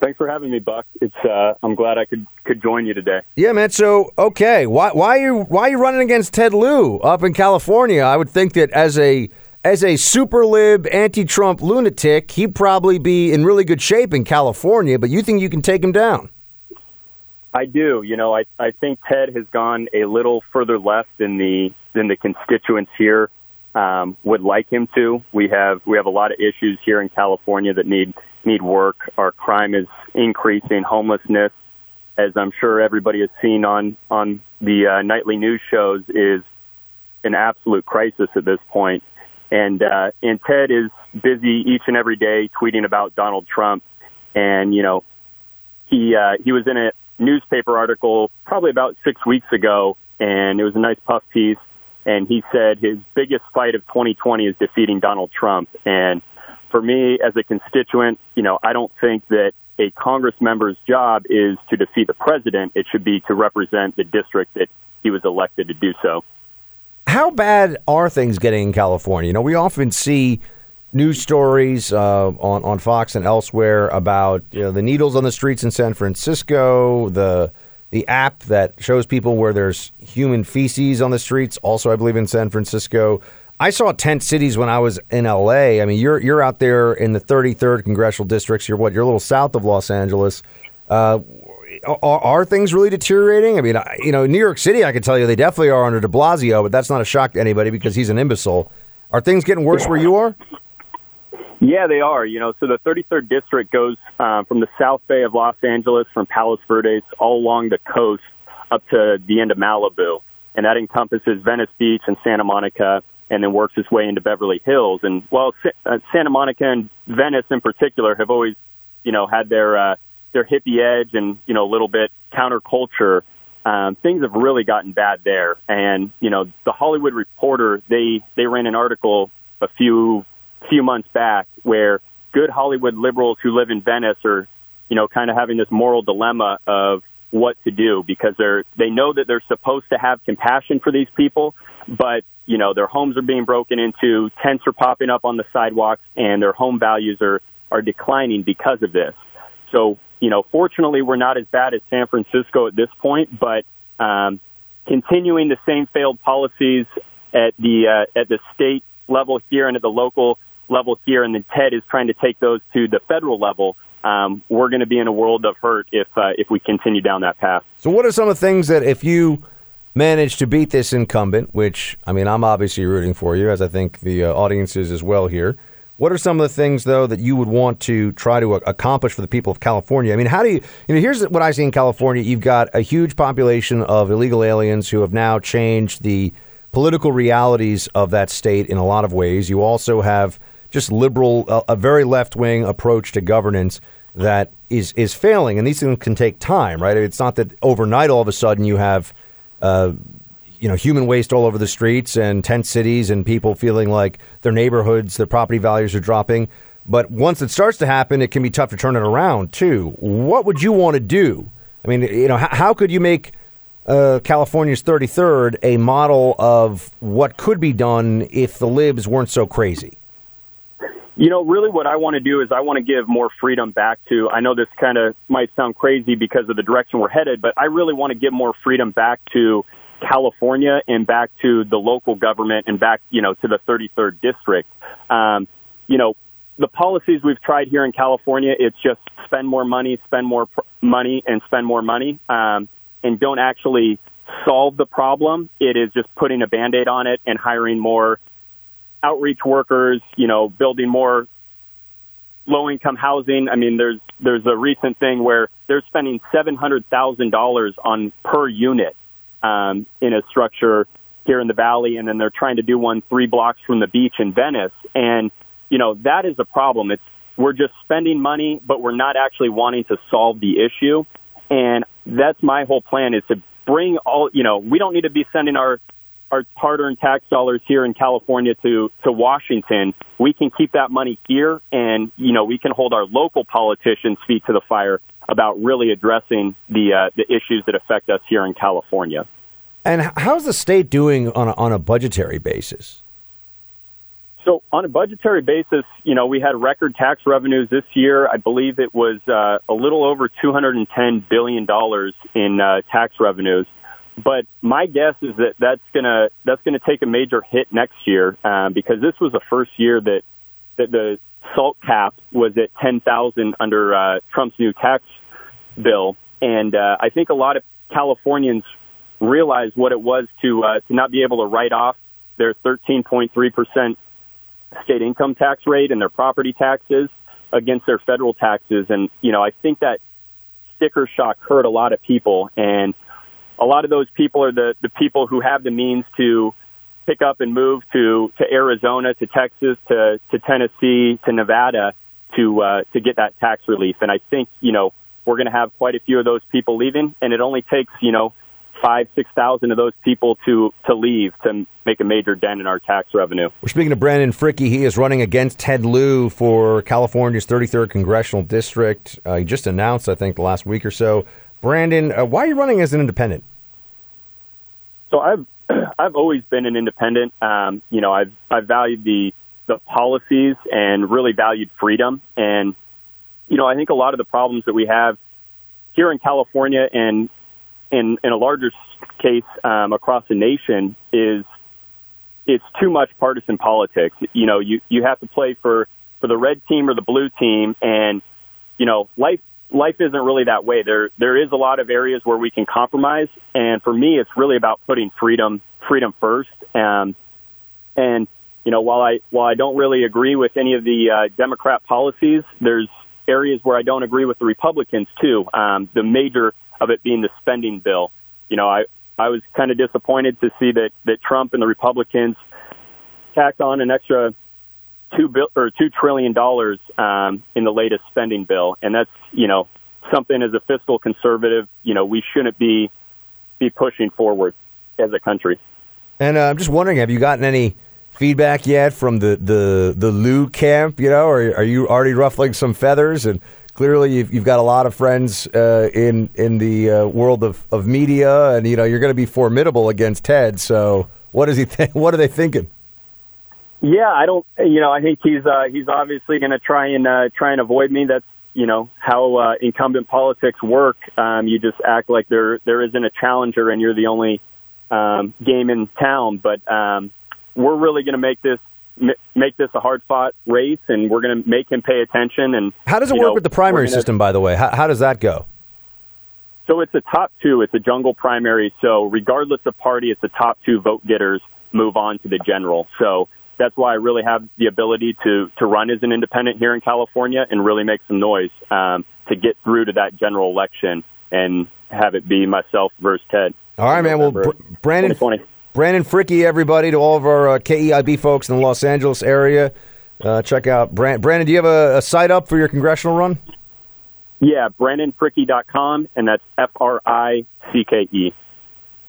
Thanks for having me, Buck. It's uh, I'm glad I could could join you today. Yeah, man. So okay, why why are you why are you running against Ted Lieu up in California? I would think that as a as a super lib anti-Trump lunatic, he'd probably be in really good shape in California. But you think you can take him down? I do. You know, I I think Ted has gone a little further left than the than the constituents here um, would like him to. We have we have a lot of issues here in California that need need work. Our crime is increasing, homelessness, as I'm sure everybody has seen on on the uh, nightly news shows, is an absolute crisis at this point. And uh, and Ted is busy each and every day tweeting about Donald Trump, and you know he uh, he was in a newspaper article probably about six weeks ago, and it was a nice puff piece. And he said his biggest fight of 2020 is defeating Donald Trump. And for me, as a constituent, you know, I don't think that a Congress member's job is to defeat the president. It should be to represent the district that he was elected to do so. how bad are things getting in California? You know, we often see news stories uh, on on Fox and elsewhere about you know, the needles on the streets in San Francisco, the the app that shows people where there's human feces on the streets. Also, I believe in San Francisco. I saw tent cities when I was in LA. I mean, you're you're out there in the 33rd congressional districts. You're what? You're a little south of Los Angeles. Uh, are, are, things really deteriorating? I mean, you know, New York City, I can tell you they definitely are under De Blasio, but that's not a shock to anybody because he's an imbecile. Are things getting worse where you are? Yeah, they are. You know, so the 33rd district goes uh, from the South Bay of Los Angeles, from Palos Verdes, all along the coast up to the end of Malibu, and that encompasses Venice Beach and Santa Monica, and then works its way into Beverly Hills. And while uh, Santa Monica and Venice in particular have always, you know, had their uh, their hippie edge and you know a little bit counterculture. Um, things have really gotten bad there, and you know the Hollywood Reporter they they ran an article a few few months back where good Hollywood liberals who live in Venice are you know kind of having this moral dilemma of what to do because they're they know that they're supposed to have compassion for these people, but you know their homes are being broken into, tents are popping up on the sidewalks, and their home values are are declining because of this. So you know, fortunately, we're not as bad as San Francisco at this point, but um, continuing the same failed policies at the uh, at the state level here and at the local level here, and then Ted is trying to take those to the federal level. Um, we're going to be in a world of hurt if uh, if we continue down that path. So, what are some of the things that if you manage to beat this incumbent, which I mean, I'm obviously rooting for you, as I think the uh, audience is as well here. What are some of the things, though, that you would want to try to accomplish for the people of California? I mean, how do you, you know, here's what I see in California. You've got a huge population of illegal aliens who have now changed the political realities of that state in a lot of ways. You also have just liberal, a, a very left wing approach to governance that is is failing, and these things can take time, right? It's not that overnight all of a sudden you have uh, you know human waste all over the streets and tent cities and people feeling like their neighborhoods, their property values are dropping. But once it starts to happen, it can be tough to turn it around too. What would you want to do? I mean, you know, how, how could you make uh, California's 33rd a model of what could be done if the libs weren't so crazy? You know, really what I want to do is I want to give more freedom back to, I know this kind of might sound crazy because of the direction we're headed, but I really want to give more freedom back to California and back to the local government and back, you know, to the 33rd district. Um, you know, the policies we've tried here in California, it's just spend more money, spend more pr- money, and spend more money, um, and don't actually solve the problem. It is just putting a band aid on it and hiring more outreach workers, you know, building more low income housing. I mean, there's there's a recent thing where they're spending seven hundred thousand dollars on per unit um, in a structure here in the valley, and then they're trying to do one three blocks from the beach in Venice. And you know that is a problem. It's we're just spending money, but we're not actually wanting to solve the issue. And that's my whole plan is to bring all. You know, we don't need to be sending our our hard-earned tax dollars here in California to to Washington. We can keep that money here, and you know we can hold our local politicians' feet to the fire about really addressing the uh, the issues that affect us here in California. And how's the state doing on a, on a budgetary basis? So, on a budgetary basis, you know, we had record tax revenues this year. I believe it was uh, a little over $210 billion in uh, tax revenues. But my guess is that that's gonna that's gonna take a major hit next year um, because this was the first year that that the SALT cap was at 10,000 under uh, Trump's new tax bill, and uh, I think a lot of Californians realized what it was to uh, to not be able to write off their 13.3 percent state income tax rate and their property taxes against their federal taxes, and you know I think that sticker shock hurt a lot of people, and a lot of those people are the the people who have the means to pick up and move to to Arizona, to Texas, to to Tennessee, to Nevada to uh, to get that tax relief. And I think you know we're going to have quite a few of those people leaving, and it only takes you know five six thousand of those people to to leave to make a major dent in our tax revenue. We're speaking to Brandon Fricke. He is running against Ted Lieu for California's 33rd congressional district. Uh, he just announced, I think, the last week or so. Brandon, uh, why are you running as an independent? So I've [clears throat] I've always been an independent. Um, you know, I've I've valued the the policies and really valued freedom. And you know, I think a lot of the problems that we have here in California and in in a larger case um, across the nation is it's too much partisan politics. You know, you you have to play for for the red team or the blue team, and you know, life life isn't really that way. There there is a lot of areas where we can compromise, and for me, it's really about putting freedom freedom first. Um, and you know, while I while I don't really agree with any of the uh, Democrat policies, there's areas where I don't agree with the Republicans too. Um, the major of it being the spending bill. You know, I I was kind of disappointed to see that that Trump and the Republicans tacked on an extra two bill or two trillion dollars um, in the latest spending bill, and that's you know something as a fiscal conservative, you know, we shouldn't be be pushing forward as a country. And uh, I'm just wondering, have you gotten any feedback yet from the the the Lieu camp? You know, or are you already ruffling some feathers? And clearly, you've, you've got a lot of friends uh, in in the uh, world of, of media, and you know you're going to be formidable against Ted. So, what does he [laughs] think? What are they thinking? Yeah, I don't. You know, I think he's uh, he's obviously going to try and uh, try and avoid me. That's you know how uh, incumbent politics work. Um, you just act like there there isn't a challenger, and you're the only um, game in town. But um, we're really going to make this make this a hard fought race, and we're going to make him pay attention. And How does it work know, with the primary gonna- system, by the way? How, how does that go? So it's a top two. It's a jungle primary. So regardless of party, it's the top two vote getters move on to the general. So that's why I really have the ability to to run as an independent here in California and really make some noise um, to get through to that general election and have it be myself versus Ted. All right, man. Well, Br- Brandon, Brandon Fricke, everybody, to all of our uh, KEIB folks in the Los Angeles area, uh, check out Brand- Brandon. Do you have a, a site up for your congressional run? Yeah, BrandonFricke.com, and that's F R I C K E.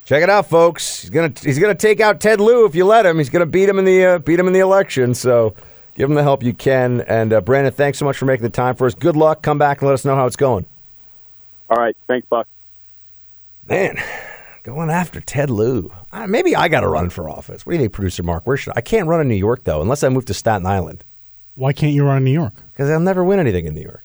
Check it out, folks. He's gonna he's gonna take out Ted Lieu if you let him. He's gonna beat him in the uh, beat him in the election. So give him the help you can. And uh, Brandon, thanks so much for making the time for us. Good luck. Come back and let us know how it's going. All right, thanks, Buck. Man, going after Ted Lieu. Uh, maybe I got to run for office. What do you think, producer Mark? Where should I? I can't run in New York though, unless I move to Staten Island. Why can't you run in New York? Because I'll never win anything in New York.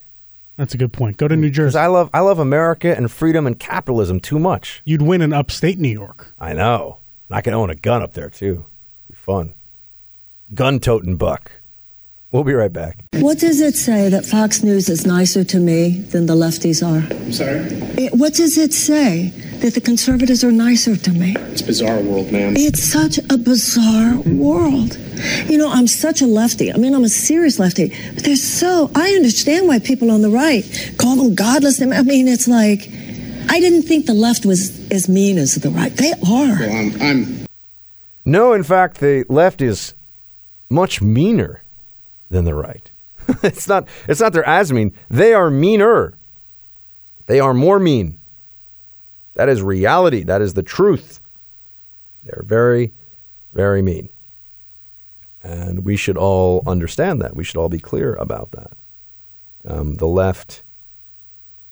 That's a good point. Go to New Jersey. Because I love I love America and freedom and capitalism too much. You'd win in upstate New York. I know. I can own a gun up there too. Be fun. Gun toting buck. We'll be right back. What does it say that Fox News is nicer to me than the lefties are? I'm sorry? It- what does it say that the conservatives are nicer to me? It's a bizarre world, ma'am. It's such a bizarre world. You know, I'm such a lefty. I mean, I'm a serious lefty. But they're so, I understand why people on the right call them godless. I mean, it's like, I didn't think the left was as mean as the right. They are. Well, I'm, I'm No, in fact, the left is much meaner than the right. [laughs] it's not. It's not they're as mean. They are meaner. They are more mean. That is reality. That is the truth. They're very, very mean, and we should all understand that. We should all be clear about that. Um, the left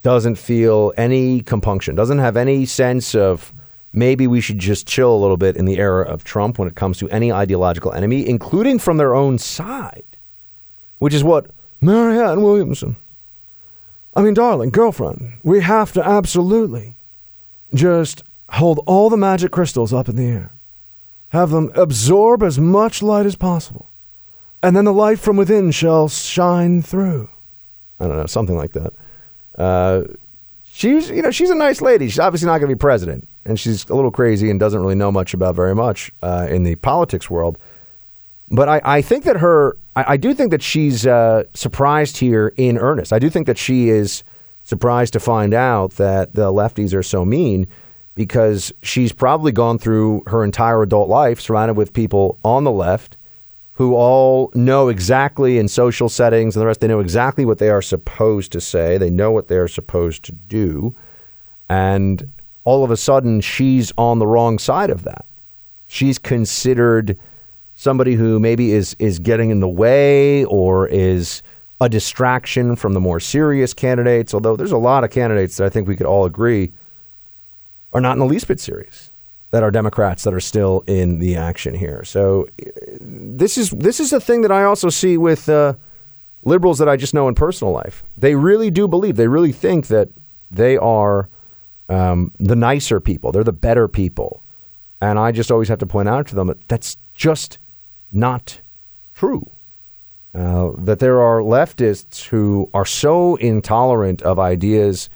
doesn't feel any compunction. Doesn't have any sense of maybe we should just chill a little bit in the era of Trump when it comes to any ideological enemy, including from their own side, which is what Marianne Williamson. I mean, darling, girlfriend, we have to absolutely just hold all the magic crystals up in the air, have them absorb as much light as possible, and then the light from within shall shine through. I don't know, something like that. Uh, she's, you know, she's a nice lady. She's obviously not going to be president, and she's a little crazy and doesn't really know much about very much uh, in the politics world. But I, I think that her, I, I do think that she's uh, surprised here in earnest. I do think that she is surprised to find out that the lefties are so mean because she's probably gone through her entire adult life surrounded with people on the left who all know exactly in social settings and the rest, they know exactly what they are supposed to say. They know what they are supposed to do. And all of a sudden, she's on the wrong side of that. She's considered somebody who maybe is, is getting in the way or is a distraction from the more serious candidates, although there's a lot of candidates that I think we could all agree are not in the least bit serious. that are Democrats that are still in the action here. So uh, this is this is a thing that I also see with uh, liberals that I just know in personal life. They really do believe, they really think that they are um, the nicer people, they're the better people, and I just always have to point out to them that that's just not true. Uh, that there are leftists who are so intolerant of ideas,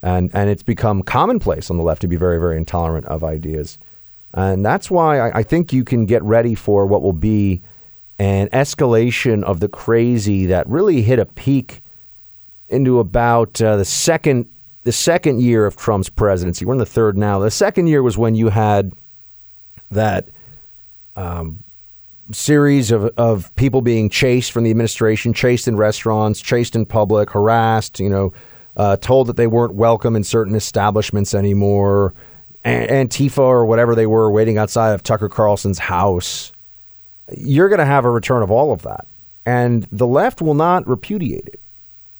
and, and it's become commonplace on the left to be very, very intolerant of ideas. And that's why I, I think you can get ready for what will be an escalation of the crazy that really hit a peak into about uh, the second the second year of Trump's presidency. We're in the third now. The second year was when you had that um, series of, of people being chased from the administration, chased in restaurants, chased in public, harassed, you know, uh, told that they weren't welcome in certain establishments anymore, Antifa or whatever they were waiting outside of Tucker Carlson's house. You're going to have a return of all of that. And the left will not repudiate it.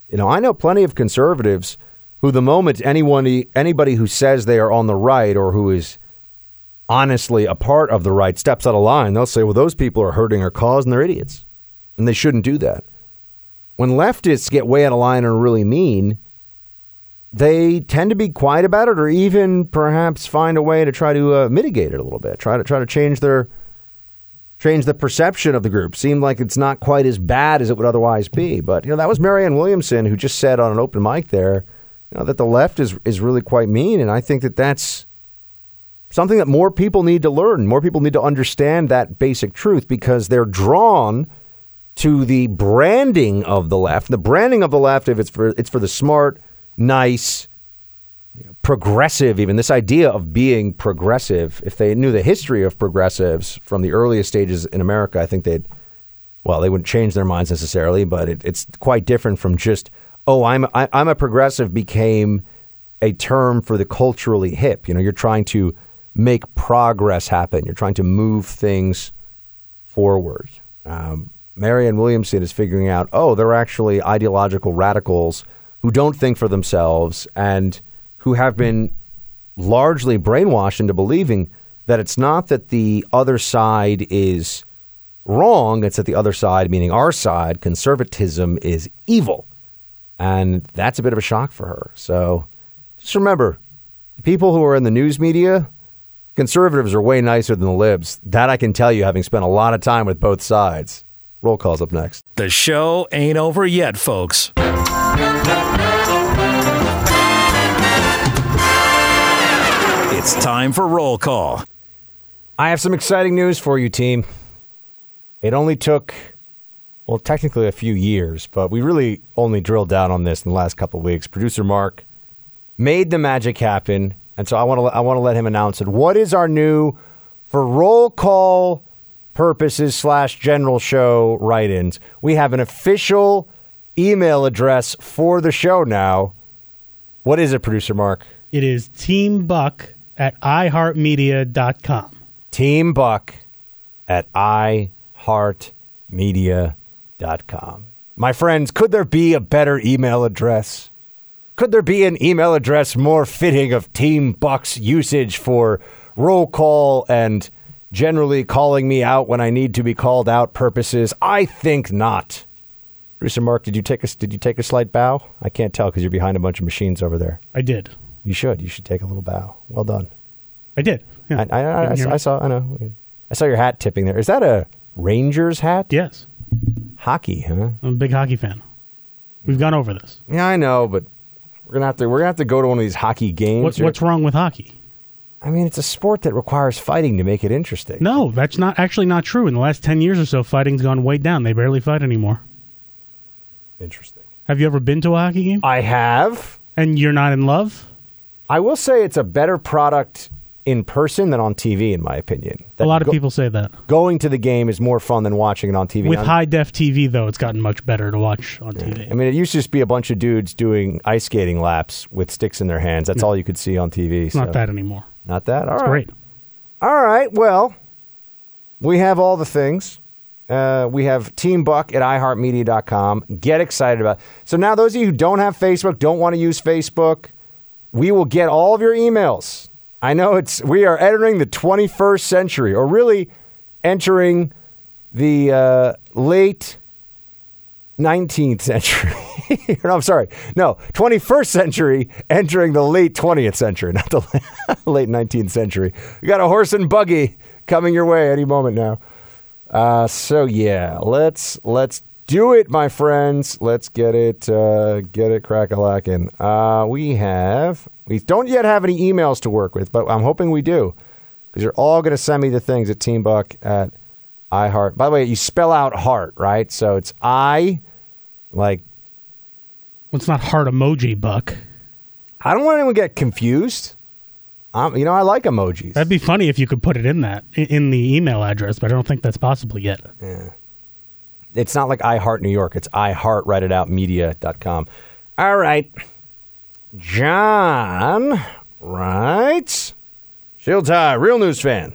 You know, I know plenty of conservatives who, the moment anyone, anybody who says they are on the right or who is honestly a part of the right steps out of line, they'll say, well, those people are hurting our cause and they're idiots. And they shouldn't do that. When leftists get way out of line and really mean, they tend to be quiet about it or even perhaps find a way to try to uh, mitigate it a little bit, try to try to change their change the perception of the group. Seem like it's not quite as bad as it would otherwise be. But you know, that was Marianne Williamson who just said on an open mic there, you know, that the left is is really quite mean, and I think that that's something that more people need to learn. More people need to understand that basic truth because they're drawn to the branding of the left. The branding of the left, if it's for it's for the smart, nice, progressive, even this idea of being progressive. If they knew the history of progressives from the earliest stages in America, I think they'd well, they wouldn't change their minds necessarily, but it, it's quite different from just oh, I'm I, I'm a progressive became a term for the culturally hip. You know, you're trying to make progress happen. You're trying to move things forward. Um, Marianne Williamson is figuring out, oh, they're actually ideological radicals who don't think for themselves and who have been largely brainwashed into believing that it's not that the other side is wrong, it's that the other side, meaning our side, conservatism, is evil. And that's a bit of a shock for her. So just remember people who are in the news media, Conservatives are way nicer than the libs. That I can tell you, having spent a lot of time with both sides. Roll call's up next. The show ain't over yet, folks. It's time for roll call. I have some exciting news for you, team. It only took, well, technically a few years, but we really only drilled down on this in the last couple of weeks. Producer Mark made the magic happen and so I want to I want to let him announce it. What is our new for roll call purposes slash general show write-ins? We have an official email address for the show now. What is it, producer Mark? It is Team Buck at iHeartMedia.com. Team Buck at iHeartMedia.com. My friends, could there be a better email address? Could there be an email address more fitting of Team Buck's usage for roll call and generally calling me out when I need to be called out purposes? I think not. Producer Mark, did you take a did you take a slight bow? I can't tell because you're behind a bunch of machines over there. I did. You should. You should take a little bow. Well done. I did. Yeah. I, I, I, I, I saw. I know. I saw your hat tipping there. Is that a Rangers hat? Yes. Hockey, huh? I'm a big hockey fan. We've gone over this. Yeah, I know, but we're gonna have to we're gonna have to go to one of these hockey games. What, what's wrong with hockey? I mean, it's a sport that requires fighting to make it interesting. No, that's not actually not true. In the last ten years or so, fighting's gone way down. They barely fight anymore. Interesting. Have you ever been to a hockey game? I have. And you're not in love? I will say it's a better product in person than on TV, in my opinion. a lot of go- people say that. Going to the game is more fun than watching it on TV. With high def TV, though, it's gotten much better to watch on yeah. TV. I mean, it used to just be a bunch of dudes doing ice skating laps with sticks in their hands. That's all you could see on TV. So. Not that anymore. Not that? All it's right. great. All right. Well, we have all the things. Uh, we have Team Buck at iHeartMedia.com. Get excited about it. So now, those of you who don't have Facebook, don't want to use Facebook, we will get all of your emails I know it's we are entering the 21st century, or really entering the uh, late 19th century. [laughs] no, I'm sorry. No, 21st century entering the late 20th century, not the [laughs] late 19th century. We got a horse and buggy coming your way any moment now. Uh, so yeah, let's let's do it, my friends. Let's get it uh, get it crack a lacking. Uh, we have we don't yet have any emails to work with, but I'm hoping we do because you're all going to send me the things at Team Buck at iHeart. By the way, you spell out heart, right? So it's I, like. Well, it's not heart emoji, Buck. I don't want anyone to get confused. Um, you know, I like emojis. That'd be funny if you could put it in that in the email address, but I don't think that's possible yet. Yeah. It's not like I Heart New York. It's I Heart Write It Out Media.com. All right. John writes Shields High, real news fan.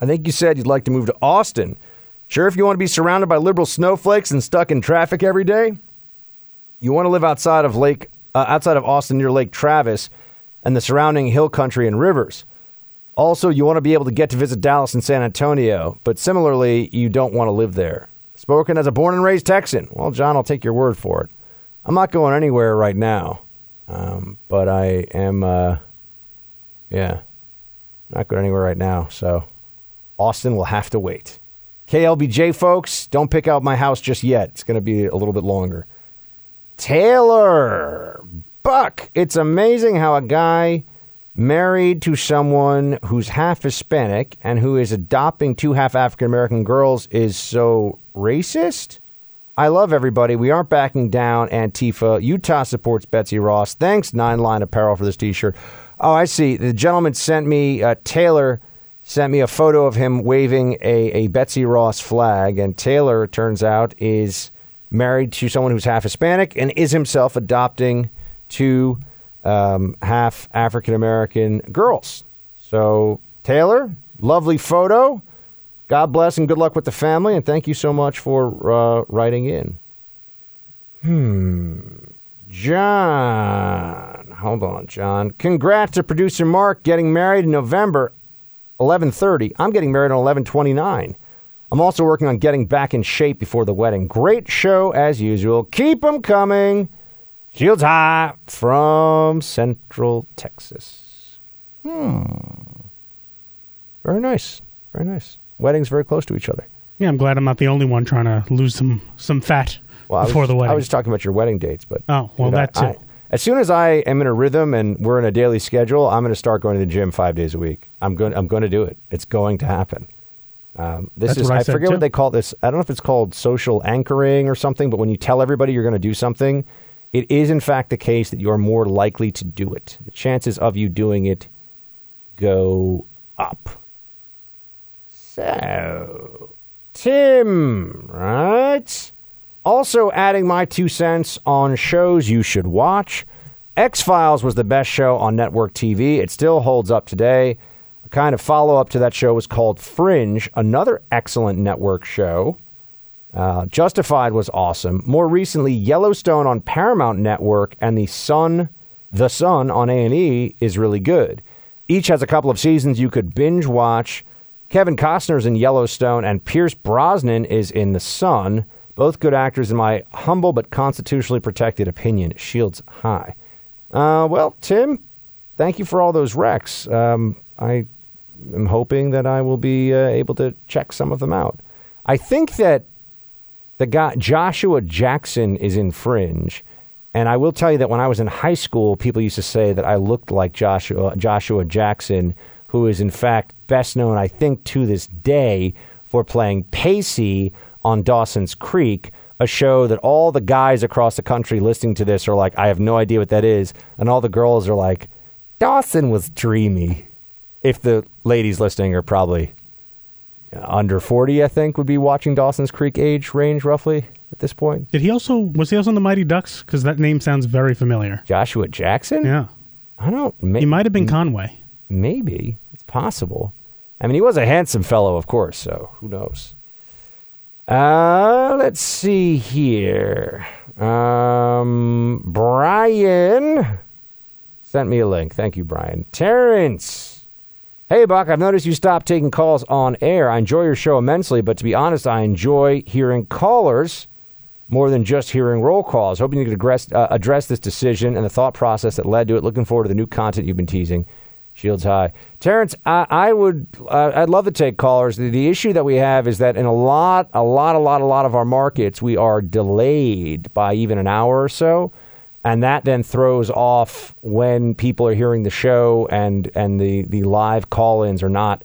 I think you said you'd like to move to Austin. Sure, if you want to be surrounded by liberal snowflakes and stuck in traffic every day, you want to live outside of Lake, uh, outside of Austin near Lake Travis and the surrounding hill country and rivers. Also, you want to be able to get to visit Dallas and San Antonio, but similarly, you don't want to live there. Spoken as a born and raised Texan. Well, John, I'll take your word for it. I'm not going anywhere right now, um, but I am, uh, yeah, not going anywhere right now. So, Austin will have to wait. KLBJ folks, don't pick out my house just yet. It's going to be a little bit longer. Taylor Buck. It's amazing how a guy married to someone who's half Hispanic and who is adopting two half African American girls is so racist. I love everybody. We aren't backing down. Antifa. Utah supports Betsy Ross. Thanks, Nine Line Apparel, for this t shirt. Oh, I see. The gentleman sent me, uh, Taylor sent me a photo of him waving a, a Betsy Ross flag. And Taylor, it turns out, is married to someone who's half Hispanic and is himself adopting two um, half African American girls. So, Taylor, lovely photo. God bless and good luck with the family. And thank you so much for uh, writing in. Hmm. John. Hold on, John. Congrats to producer Mark getting married in November 11:30. I'm getting married on 11:29. I'm also working on getting back in shape before the wedding. Great show as usual. Keep 'em coming. Shields high from Central Texas. Hmm. Very nice. Very nice. Weddings very close to each other. Yeah, I'm glad I'm not the only one trying to lose some some fat Well, before was, the wedding. I was just talking about your wedding dates, but Oh, well, dude, I- that too. I- as soon as I am in a rhythm and we're in a daily schedule, I'm going to start going to the gym five days a week. I'm going. I'm going to do it. It's going to happen. Um, this That's is. I I, forget too. what they call this. I don't know if it's called social anchoring or something. But when you tell everybody you're going to do something, it is in fact the case that you are more likely to do it. The chances of you doing it go up. So, Tim, right? Also, adding my two cents on shows you should watch. X Files was the best show on network TV. It still holds up today. A kind of follow up to that show was called Fringe, another excellent network show. Uh, Justified was awesome. More recently, Yellowstone on Paramount Network and The Son, The Son on A&E is really good. Each has a couple of seasons you could binge watch. Kevin Costner's in Yellowstone and Pierce Brosnan is in The Son. Both good actors, in my humble but constitutionally protected opinion. Shields high. Uh, well, Tim, thank you for all those recs. Um, I am hoping that I will be uh, able to check some of them out. I think that the guy Joshua Jackson is in Fringe, and I will tell you that when I was in high school, people used to say that I looked like Joshua Joshua Jackson, who is in fact best known, I think, to this day for playing Pacey on Dawson's Creek, a show that all the guys across the country listening to this are like, I have no idea what that is, and all the girls are like, Dawson was dreamy. If the ladies listening are probably under 40, I think, would be watching Dawson's Creek age range roughly at this point. Did he also was he also in the Mighty Ducks? Because that name sounds very familiar. Joshua Jackson? Yeah, I don't. May- he might have been Conway. Maybe possible. I mean, he was a handsome fellow, of course. So who knows? Uh, let's see here. Um, Brian Sent me a link. Thank you, Brian. Terrence. Hey, Buck, I've noticed you stopped taking calls on air. I enjoy your show immensely, but to be honest, I enjoy hearing callers more than just hearing roll calls. Hoping you could address, uh, address this decision and the thought process that led to it. Looking forward to the new content you've been teasing. Shields high. Terrence, I, I would, uh, I'd love to take callers. The, the issue that we have is that in a lot, a lot, a lot, a lot of our markets, we are delayed by even an hour or so. And that then throws off when people are hearing the show and, and the, the live call ins are not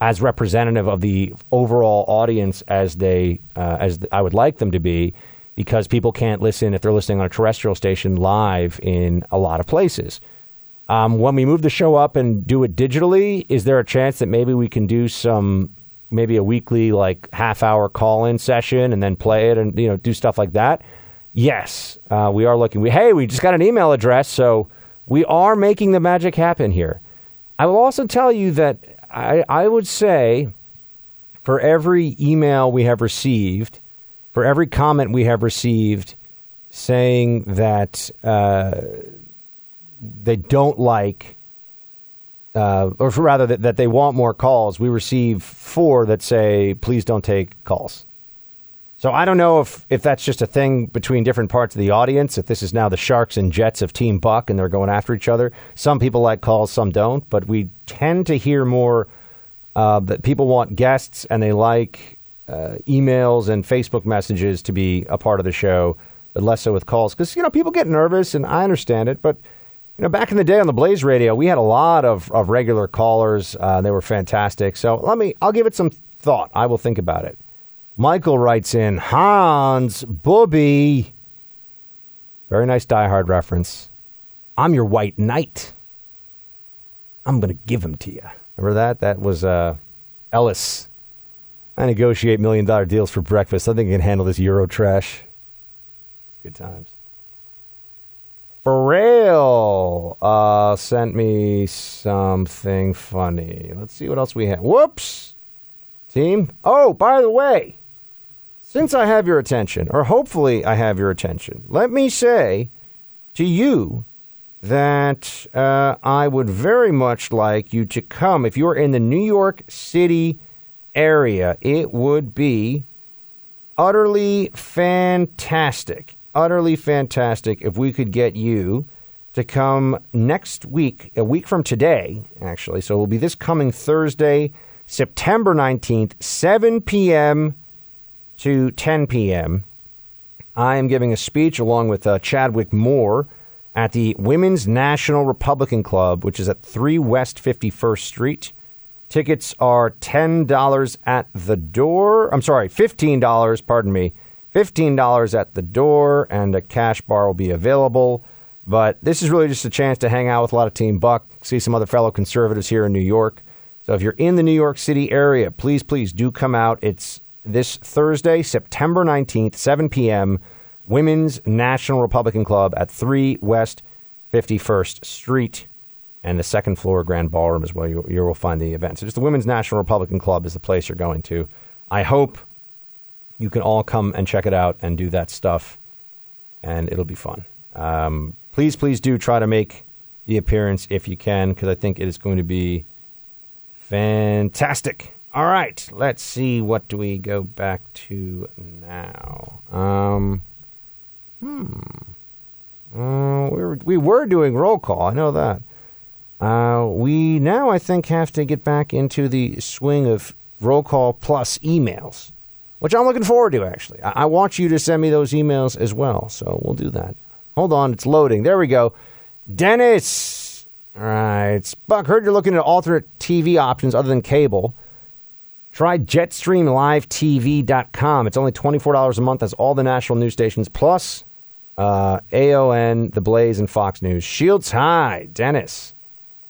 as representative of the overall audience as they uh, as I would like them to be because people can't listen if they're listening on a terrestrial station live in a lot of places. Um, when we move the show up and do it digitally, is there a chance that maybe we can do some, maybe a weekly like half hour call in session and then play it and you know do stuff like that? Yes, uh, we are looking. We hey, we just got an email address, so we are making the magic happen here. I will also tell you that I, I would say for every email we have received for every comment we have received saying that uh, they don't like, uh, or rather that, that they want more calls, we receive four that say, please don't take calls. So I don't know if, if that's just a thing between different parts of the audience, if this is now the Sharks and Jets of Team Buck and they're going after each other. Some people like calls, some don't, but we tend to hear more uh, that people want guests and they like uh, emails and Facebook messages to be a part of the show, but less so with calls. Because, you know, people get nervous, and I understand it. But, you know, back in the day on the Blaze Radio, we had a lot of, of regular callers. Uh, they were fantastic. So let me, I'll give it some thought. I will think about it. Michael writes in Hans Booby. Very nice Die Hard reference. I'm your white knight. I'm going to give him to you. Remember that? That was uh, Ellis I negotiate million dollar deals for breakfast. I think I can handle this Euro trash. It's good times. Pharrell uh, sent me something funny. Let's see what else we have. Whoops! Team. Oh, by the way, since I have your attention, or hopefully I have your attention, let me say to you that uh, I would very much like you to come. If you're in the New York City area, it would be utterly fantastic, utterly fantastic if we could get you to come next week, a week from today, actually. So it will be this coming Thursday, September 19th, 7 p.m. to 10 p.m. I am giving a speech along with uh, Chadwick Moore at the Women's National Republican Club, which is at 3 West 51st Street. Tickets are $10 at the door. I'm sorry, $15, pardon me. $15 at the door, and a cash bar will be available. But this is really just a chance to hang out with a lot of Team Buck, see some other fellow conservatives here in New York. So if you're in the New York City area, please, please do come out. It's this Thursday, September 19th, 7 p.m., Women's National Republican Club at 3 West 51st Street and the second floor Grand Ballroom is where you, you will find the event. So just the Women's National Republican Club is the place you're going to. I hope you can all come and check it out and do that stuff, and it'll be fun. Um, please, please do try to make the appearance if you can, because I think it is going to be fantastic. All right, let's see. What do we go back to now? Um, hmm. Uh, we, were, we were doing roll call. I know that. Uh, we now, I think, have to get back into the swing of roll call plus emails, which I'm looking forward to, actually. I, I want you to send me those emails as well, so we'll do that. Hold on, it's loading. There we go. Dennis. All right. Buck, heard you're looking at alternate TV options other than cable. Try JetStreamLiveTV.com. It's only $24 a month. Has all the national news stations plus uh, AON, The Blaze, and Fox News. Shields High. Dennis.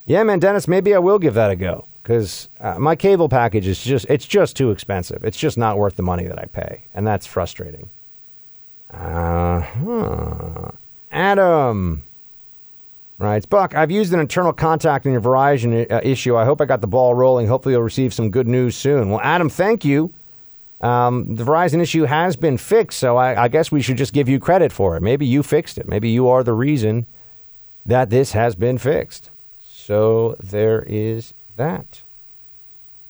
Yeah, man, Dennis, maybe I will give that a go because uh, my cable package is just it's just too expensive. It's just not worth the money that I pay, and that's frustrating. Uh huh. Adam. Right, Buck. I've used an internal contact in your Verizon uh, issue. I hope I got the ball rolling. Hopefully, you'll receive some good news soon. Well, Adam, thank you. Um, the Verizon issue has been fixed, so I, I guess we should just give you credit for it. Maybe you fixed it. Maybe you are the reason that this has been fixed. So there is that.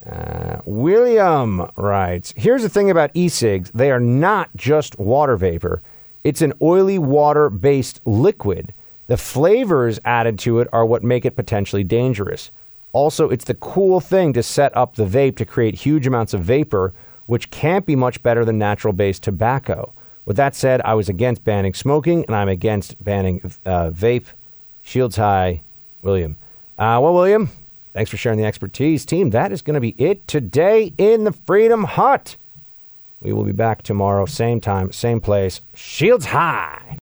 Uh, William writes Here's the thing about e cigs they are not just water vapor, it's an oily water based liquid. The flavors added to it are what make it potentially dangerous. Also, it's the cool thing to set up the vape to create huge amounts of vapor, which can't be much better than natural based tobacco. With that said, I was against banning smoking and I'm against banning uh, vape. Shields high, William. Uh, well, William, thanks for sharing the expertise. Team, that is going to be it today in the Freedom Hut. We will be back tomorrow, same time, same place. Shields high.